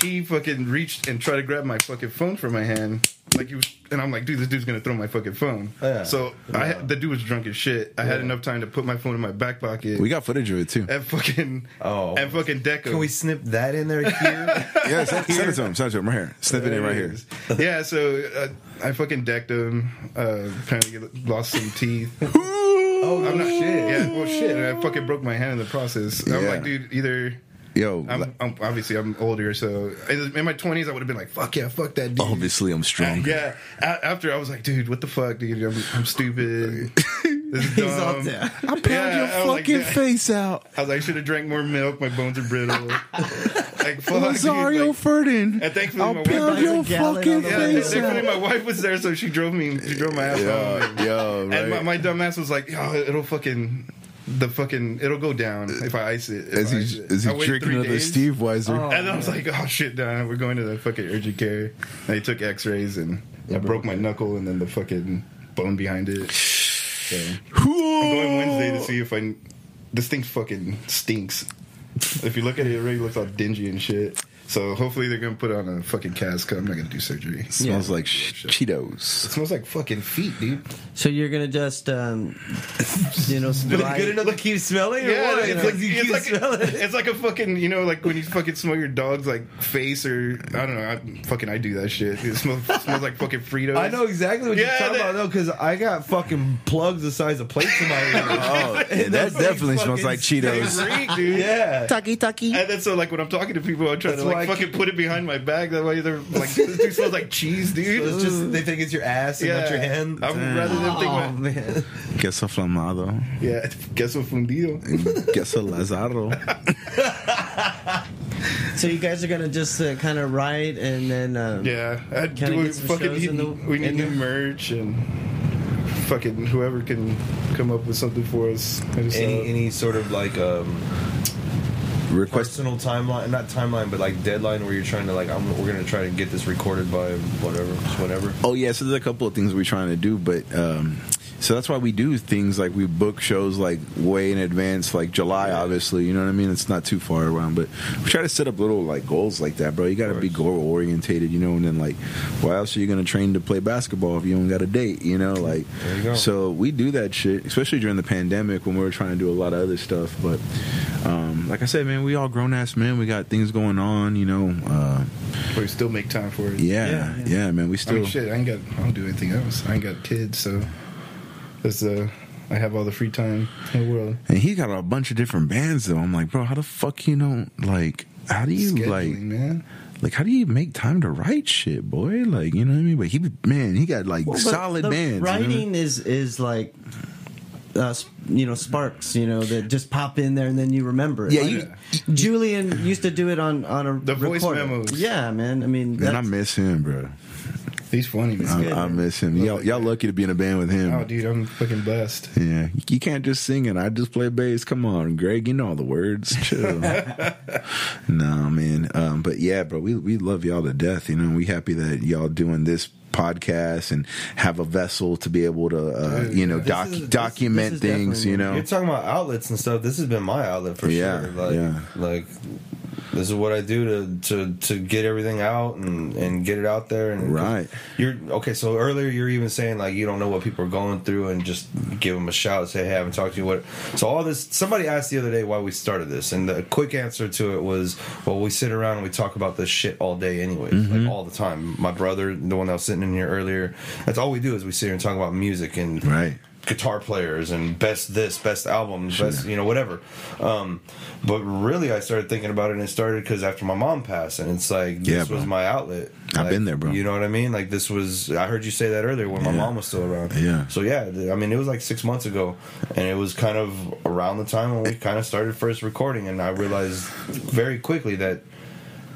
he fucking reached and tried to grab my fucking phone from my hand, like he was, and I'm like, dude, this dude's gonna throw my fucking phone. Yeah. So I, the dude was drunk as shit. I had enough time to put my phone in my back pocket. We got footage of it too. and fucking Oh. and fucking Deco. Can we snip that in there here? Yeah, send, send it to him. Send it to him right here. Snip it in right here. Yeah, so uh, I fucking decked him. Uh, apparently lost some teeth. oh, I'm not shit. Yeah, well, shit. And I fucking broke my hand in the process. I'm Yeah. like, dude, either. Yo, I'm, I'm obviously I'm older, so in my 20s I would have been like, fuck yeah, fuck that dude. obviously I'm strong. Yeah. A- after I was like, dude, what the fuck, dude? I'm, I'm stupid. He's dumb. up there. I pound Yeah, your I was like, fucking face out. I was like, I should have drank more milk. My bones are brittle. like, fuck, Rosario. Like, Ferdin. and thankfully, I'll my pound wife. your Like a gallon fucking on the Yeah, way. face thankfully out. my wife was there, so she drove me. She drove my ass Yo, home. yo, And my, my dumb ass was like, "Yo, it'll fucking the fucking it'll go down if I ice it." As I he ice it. as I he wait drinking three another days, Steve Weiser. Oh. And I was like, "Oh shit, Don, we're going to the fucking urgent care." And they took X-rays, and I broke my knuckle and then the fucking bone behind it. So I'm going Wednesday to see if I. This thing fucking stinks. If you look at it, it already looks all dingy and shit. So hopefully they're gonna put on a fucking cast. 'cause I'm not gonna do surgery. It Smells like sh- Cheetos. It smells like fucking feet, dude. So you're gonna just, um, you know, But dry- good enough to keep smelling? Or Yeah, what? it's Like, like, you it's, keep like smelling it's like a fucking you know like when you fucking smell your dog's like face or I don't know I, fucking I do that shit. It smells, smells like fucking Fritos. I know exactly what Yeah, you're talking that- about though, because I got fucking plugs the size of plates in my ear. Oh, that those definitely smells like Cheetos. reek, dude. yeah. Tucky tucky. And then so like when I'm talking to people, I try That's to why like I fucking put it behind my bag. That way they're like this dude smells like cheese, dude. It's just they think it's your ass and not your hand. I would rather them think Oh my, man. Queso flamado. yeah, queso fundido. Queso lazaro. So you guys are gonna just uh, kind of write and then, um, Yeah, I Kinda do get some fucking shows need, in the- we need in new merch and fucking whoever can come up with something for us. Any any sort of like um Request. personal timeline, not timeline, but like deadline where you're trying to like I'm, we're gonna try to get this recorded by whatever, whatever. Oh yeah, so there's a couple of things we're trying to do, but um, so that's why we do things like we book shows like way in advance, like July, obviously. You know what I mean? It's not too far around, but we try to set up little like goals like that, bro. You got to be goal orientated, you know. And then like, why else are you gonna train to play basketball if you don't got a date? You know, like. You. So we do that shit, especially during the pandemic when we were trying to do a lot of other stuff. But um, like I said, man, we all grown ass men. We got things going on, you know. Uh, But we still make time for it. yeah, yeah, man. We I still. mean, shit, I ain't got. I don't do anything else. I ain't got kids, so it's uh, I have all the free time in the world. And he got a bunch of different bands though. I'm like, bro, how the fuck you know like how do you Scheduling, like man. like how do you make time to write shit, boy? Like, you know what I mean? But he man, he got like Well, solid the bands. you know? Writing is is like, uh, you know, sparks. You know that just pop in there and then you remember it. Yeah, Like, you- Julian used to do it on on a The voice memos. Yeah, man. I mean, Man, I miss him, bro. He's funny, man. I, good, I man. miss him. Y'all, y'all lucky to be in a band with him. Oh, dude, I'm fucking blessed. Yeah, you- you can't just sing it. I just play bass. Come on, Greg, you know all the words. Chill. no, man. Um, but yeah, bro, we we love y'all to death. You know, we happy that y'all doing this podcast and have a vessel to be able to, uh, Dude, you know, this doc- is- document this is things. You know, You're talking about outlets and stuff. This has been my outlet for Yeah, sure. Like, yeah. like this is what I do to to to get everything out and and get it out there. And Right. You're okay. So earlier you're even saying like you don't know what people are going through and just give them a shout. Say hey, I haven't talked to you. What? So all this. Somebody asked the other day why we started this, and the quick answer to it was, well, we sit around and we talk about this shit all day, anyways, Mm-hmm. like all the time. My brother, the one that was sitting in here earlier, that's all we do is we sit here and talk about music and right? Guitar players and best this, best albums, best you know whatever. Um, but really, I started thinking about it, and it started because after my mom passed, and it's like Yeah, this bro. was my outlet. I've Like, been there, bro. You know what I mean? Like this was. I heard you say that earlier when my mom was still around. Yeah. So yeah, I mean, it was like six months ago, and it was kind of around the time when we kind of started first recording, and I realized very quickly that.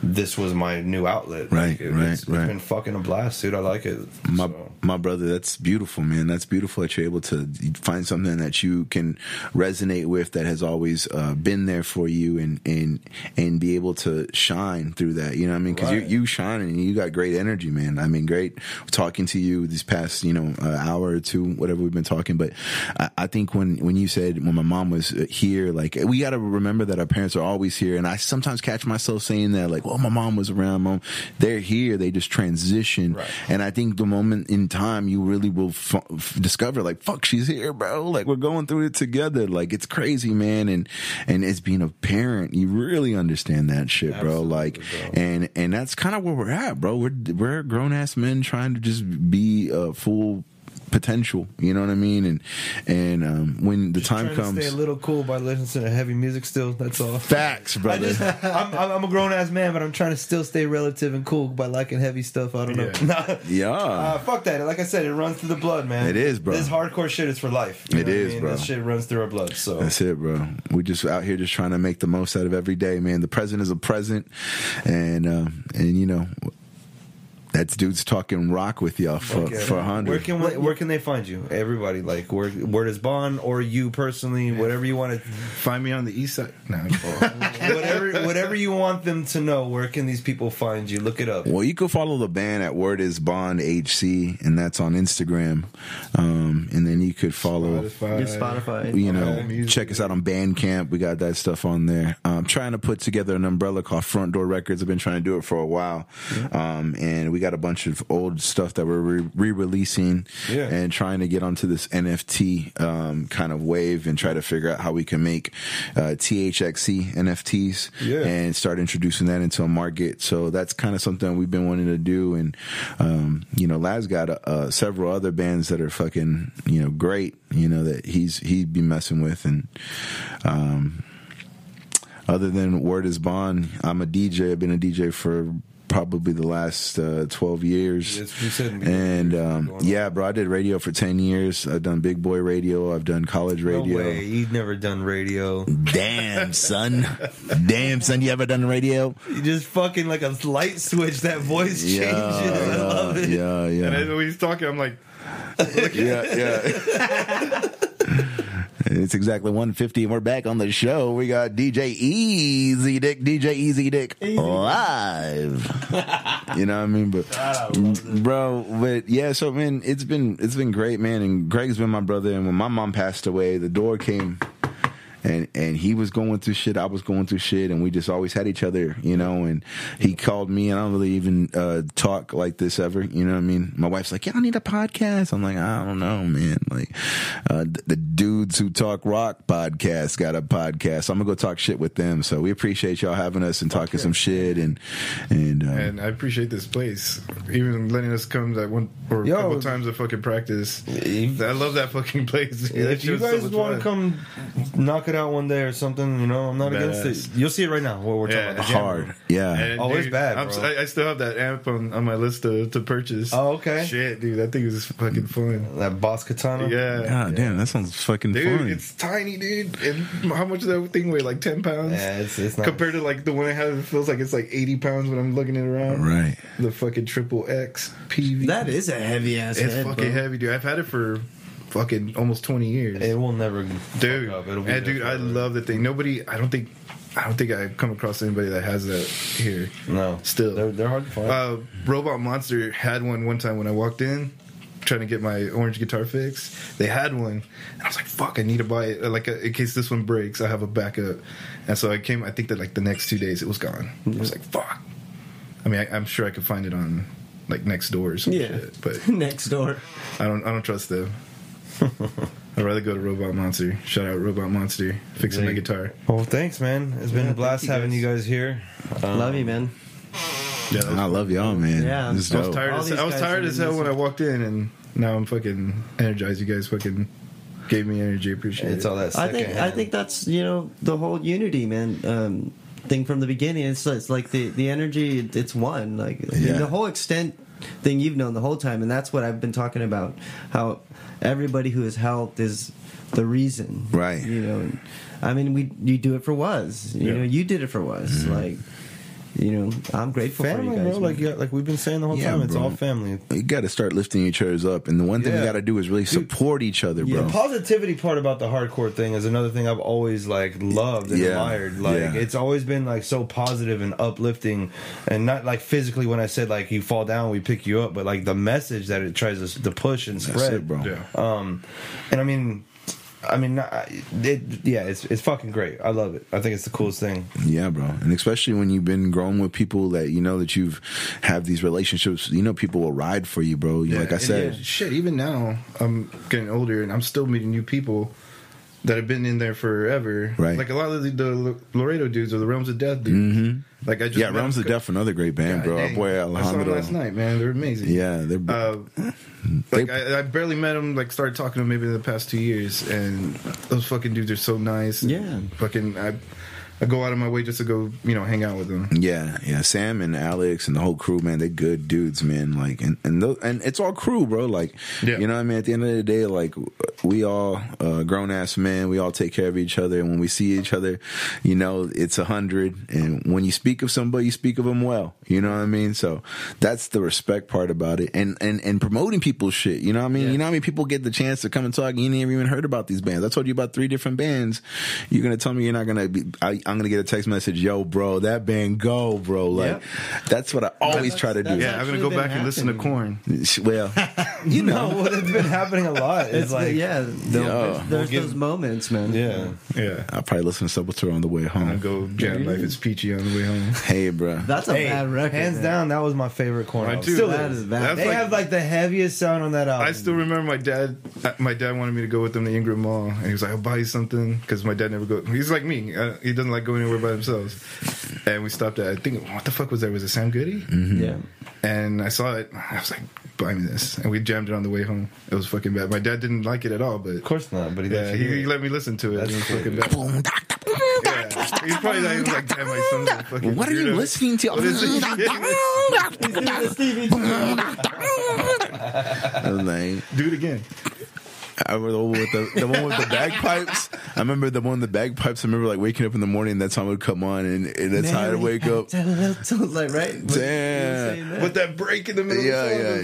This was my new outlet. Right, Like, it- right, it's, right. It's been fucking a blast, dude. I like it. my So- my brother that's beautiful man that's beautiful that you're able to find something that you can resonate with that has always uh, been there for you and and and be able to shine through that you know what i mean because Right. you you shine and you got great energy man i mean great talking to you these past you know uh, hour or two whatever we've been talking but I, I think when when you said when my mom was uh, here like we got to remember that our parents are always here and i sometimes catch myself saying that like well my mom was around mom they're here they just transition Right. and I think the moment in time you really will f- f- discover, like, fuck, she's here, bro. Like, we're going through it together. Like, it's crazy, man. And and as being a parent, you really understand that shit, bro. Like, bro. and and that's kind of where we're at, bro. We're we're grown ass men trying to just be a full potential. You know what I mean? And and um, when the time Trying to comes, stay a little cool by listening to heavy music. Still, that's all. facts, I brother. just, I'm, I'm a grown ass man, but I'm trying to still stay relative and cool by liking heavy stuff. I don't know. Yeah. Uh, fuck that. Like I said, it runs through the blood, man. It is, bro. This hardcore shit is for life. It what I mean? bro. This shit runs through our blood. So That's it, bro. We just out here just trying to make the most out of every day, man. The present is a present, and uh, and you know That's dudes talking rock with y'all for Okay. for a Where hundred. can where can they find you? Everybody, like where where does Bond or you personally, whatever you want to, Find me on the east side. No, whatever whatever you want them to know. Where can these people find you? Look it up. Well, you can follow the band at Word Is Bond HC, and that's on Instagram. Um, and then you could follow. Spotify. Spotify. You know, Apple check us out on Bandcamp. We got that stuff on there. I'm trying to put together an umbrella called Front Door Records. I've been trying to do it for a while, um, and we got a bunch of old stuff that we're re- re-releasing Yeah. and trying to get onto this NFT um, kind of wave and try to figure out how we can make uh, THXC NFTs Yeah. and start introducing that into a market. So that's kind of something we've been wanting to do. And um, you know, Laz got uh, several other bands that are fucking you know great. You know that he's he'd be messing with and. Um, other than Word is Bond, I'm a DJ. I've been a DJ for probably the last uh, 12 years. It's- and um, yeah, bro, I did radio for 10 years. I've done big boy radio. I've done college No radio. way, you've never done radio. Damn, son. Damn, son. You ever done radio? You just fucking like a light switch. That voice changes. Yeah, I love it. yeah, yeah, And yeah. then when he's talking, I'm like, yeah, yeah. it's exactly 150 and we're back on the show. We got DJ Easy Dick, DJ Easy Dick live. you know what I mean? But bro, but yeah, so man, it's been it's been great, man. And Greg's been my brother and when my mom passed away, the door came and and he was going through shit, I was going through shit, and we just always had each other, you know. And he called me, and I don't really even uh, talk like this ever, you know what I mean? My wife's like, "Yeah, I need a podcast." I'm like, "I don't know, man." Like, uh, the, the dudes who talk rock podcast got a podcast. I'm gonna go talk shit with them. So we appreciate y'all having us and talking some shit, and and, um, and I appreciate this place, even letting us come that one or a Yo. couple times to fucking practice. I love that fucking place. If you was so guys want to come knock it out one day or something, you know, I'm not against Badass. it. You'll see it right now. What we're talking about. the hard, yeah. And, Oh, it's bad, I'm. I, I still have that amp on, on my list to, to purchase. Oh, okay. Shit, dude, that thing is fucking fun. That boss katana. Yeah. God damn, that sounds fucking Dude, fun. it's tiny, dude. And how much does that thing weigh? Like ten pounds. Yeah, it's, it's not. Compared to like the one I have, it feels like it's like eighty pounds when I'm looking it around. right. The fucking triple X Peavey. That is a heavy ass it's head, fucking bro. heavy, dude. I've had it for fucking almost twenty years. it will never. dude. It'll be and dude, I love the thing. Nobody, I don't think, I don't think I've come across anybody that has that here. No, Still. they're, they're hard to find. Uh, Robot Monster had one one time when I walked in, trying to get my orange guitar fixed. They had one, and I was like, "Fuck, I need to buy it, like uh, in case this one breaks, I have a backup." And so I came. I think that like the next two days, it was gone. I was like, "Fuck." I mean, I, I'm sure I could find it on like next door or some Yeah. shit, but Next door. I don't. I don't trust them. I'd rather go to Robot Monster. Shout out Robot Monster, fixing my guitar. well, thanks, man. It's been Yeah, a blast thank you, having guys. you guys here. Um, Love you, man. Yeah, I love y'all, man. Yeah. This is I was dope. tired. All As, these I was guys tired are as hell when I amazing. walked in, and now I'm fucking energized. You guys fucking gave me energy. Appreciate it. It's it. all that. I think I secondhand. think that's you know the whole unity man um, thing from the beginning. It's, it's like the the energy. It's one. Like I mean, Yeah. the whole extent thing you've known the whole time, and that's what I've been talking about. How everybody who has helped is the reason, Right. You know, I mean, we you do it for was. You Yeah. know, you did it for was. Mm-hmm. Like, you know, I'm grateful family, for you guys. bro. Like yeah, like we've been saying the whole Yeah, time. It's bro. all family. You got to start lifting each other's up, and the one thing Yeah. you got to do is really support each other, bro. The positivity part about the hardcore thing is another thing I've always like loved and Yeah. admired. Like Yeah. it's always been like so positive and uplifting, and not like physically when I said like you fall down, we pick you up, but like the message that it tries to, to push and That's spread, it, bro. Yeah. Um, and I mean, I mean, it, yeah, it's it's fucking great. I love it. I think it's the coolest thing. Yeah, bro. And especially when you've been growing with people that you know that you've have these relationships, you know people will ride for you, bro. You like I said, yeah, shit. Even now, I'm getting older, and I'm still meeting new people that have been in there forever. Right. Like a lot of the, the Laredo dudes or the Realms of Death dudes. Mhm. Like I just yeah, Realms of co- Death, another great band, God bro. Our dang. boy I saw them Alejandro. last night, man. They're amazing. Yeah, they're Uh, They- like I, I barely met them. Like started talking to them maybe in the past two years, and those fucking dudes are so nice. Yeah. fucking. I I go out of my way just to go, you know, hang out with them. Yeah, yeah. Sam and Alex and the whole crew, man, they're good dudes, man. Like, and and those, and it's all crew, bro. Like, Yeah. you know, what I mean, at the end of the day, like, we all uh, grown ass men. We all take care of each other, and when we see each other, you know, it's a hundred. And when you speak of somebody, you speak of them well. You know what I mean? So that's the respect part about it, and and and promoting people's shit. You know what I mean? You know how many people get the chance to come and talk? You never even heard about these bands. I told you about three different bands. You're gonna tell me you're not gonna be? I, I'm gonna get a text message, yo, bro, that band go, bro. Like Yep. that's what I always try to do. Yeah, I'm gonna go been back and listen to. Korn. Well, You know what has been happening a lot. Is It's like like, yeah, they'll- Yeah. there's we'll give- those moments, man. yeah. Yeah, I'll probably listen to Sepultura on the way home. I home. go jam life. It's peachy on the way home. Hey, bro. That's a Hey, bad record. hands man. down, that was my favorite Korn. Mine album. too. Still That is. is bad. They like- have like the heaviest sound on that album. I still remember my dad. uh, My dad wanted me to go with him to Ingram Mall, and he was like, "I'll buy you something," because my dad never go. He's like me. Uh, he doesn't like going anywhere by themselves. And we stopped at. I think what the fuck was there? Was it Sam Goody? Mm-hmm. Yeah. And I saw it. I was like, "Buy me this," and we jammed it on the way home. It was fucking bad. My dad didn't like it at all, but Of course not, but he yeah, let he, he let me listen to it. That's it was cool. fucking bad. Yeah. He's probably like, he was like, "Damn, my son's a fucking." What are you weirdo." listening to? What is I was like, Do it again. I remember with the, the one with the bagpipes. I remember the one with the bagpipes. I remember like waking up in the morning. That song would come on, and, and that's Mary how I'd wake up. like right, damn, with that break in the middle. Yeah, yeah.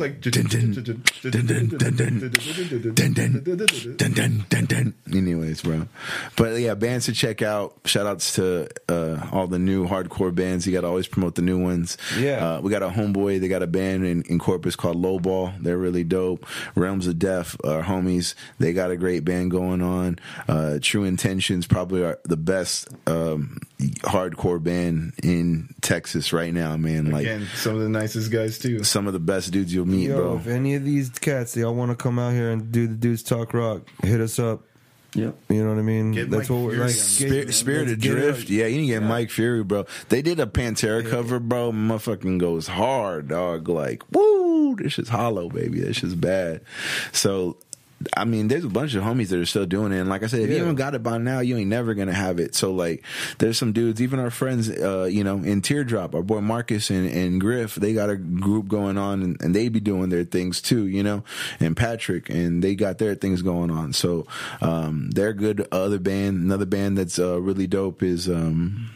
Anyways, bro. But yeah, bands to check out. Shout outs to uh, all the new hardcore bands. You got to always promote the new ones. Yeah, uh, we got a homeboy. They got a band in, in Corpus called Lowball. They're really dope. Realms of Death, our homies. They got a great band going on. Uh, True Intentions probably are the best um, hardcore band in Texas right now, man. Like Again, some of the nicest guys too. some of the best dudes you'll meet, Yo, bro. if any of these cats they all want to come out here and do the dudes talk rock, hit us up. Yep. You know what I mean? Get That's Mike what we're Fury like. on. Spirit, Spirited let's Drift, yeah, you can get Mike Fury, bro. They did a Pantera cover, bro. Motherfucking goes hard, dog. Like, woo, this shit's hollow, baby. This shit's bad. So, I mean, there's a bunch of homies that are still doing it. And like I said, if you Yeah. haven't got it by now, you ain't never gonna have it. So, like, there's some dudes, even our friends, uh, you know, in Teardrop, our boy Marcus and, and Griff, they got a group going on, and, and they be doing their things too, you know, and Patrick, and they got their things going on. So, um, they're good. Other band, another band that's uh, really dope is um,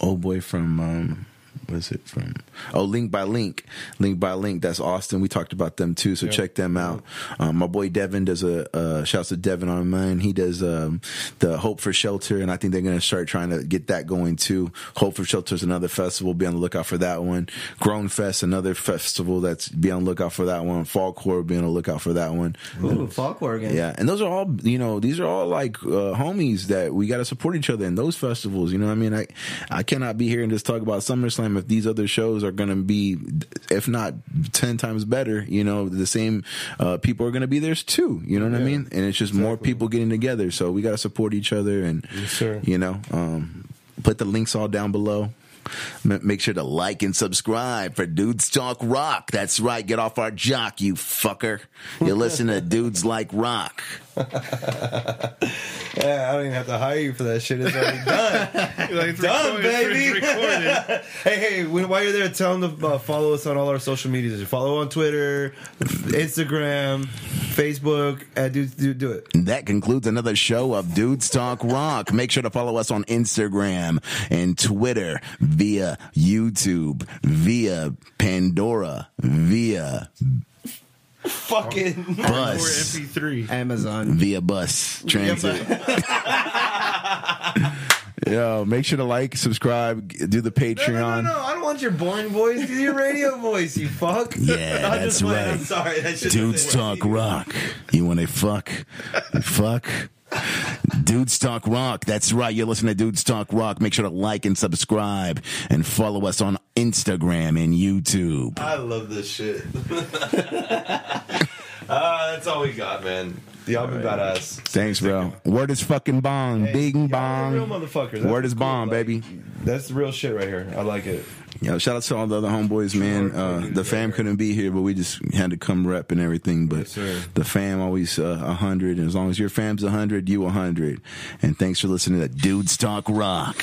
old boy from um, what is it from? Oh, Link by Link, Link by Link. That's Austin. We talked about them too, so check them out. Um, my boy Devin does a uh, shouts to Devin on mine. He does um, the Hope for Shelter, and I think they're gonna start trying to get that going too. Hope for Shelter is another festival. Be on the lookout for that one. Grown Fest, another festival that's be on the lookout for that one. Fall Core, be on the lookout for that one. Ooh, Core again. Yeah, and those are all you know. These are all like uh, homies that we got to support each other in those festivals. You know what I mean? I I cannot be here and just talk about SummerSlam if these other shows are going to be, if not ten times better. You know, the same uh, people are going to be there too. You know what I mean? And it's just more people getting together. So we got to support each other and sir. you know, um, put the links all down below. Make sure to like and subscribe for Dudes Talk Rock. That's right. Get off our jock, you fucker. You listen to Dudes Like Rock. Yeah, I don't even have to hire you for that shit. It's already done. Like, it's Done, recorded, baby. It's hey, hey, when, while you're there, tell them to uh, follow us on all our social medias. Follow on Twitter, Instagram, Facebook. Uh, do, do, do it. That concludes another show of Dudes Talk Rock. Make sure to follow us on Instagram and Twitter, via YouTube, via Pandora, via Fucking. Or Bus, MP3. Amazon. via Bus Transit. Yo, make sure to like, subscribe, do the Patreon. No, no, no, no, I don't want your boring voice. Do your radio voice, you fuck. Yeah, I'm that's just right. I'm sorry. That shit Dudes Talk. Rock. You want to fuck? Fuck? Dudes Talk Rock. That's right. You're listening to Dudes Talk Rock. Make sure to like and subscribe and follow us on Instagram and YouTube. I love this shit. Ah, that's all we got, man. Y'all be badass. Thanks, bro. Word is fucking bong. Hey, Bing are real motherfuckers. Word is cool. bomb, Like, baby. That's the real shit right here. I like it. Yo, shout out to all the other homeboys, man. Uh, the fam couldn't be here, but we just had to come rep and everything. But sir. the fam always uh, a hundred, and as long as your fam's a hundred, you a hundred. And thanks for listening to that Dudes Talk Rock.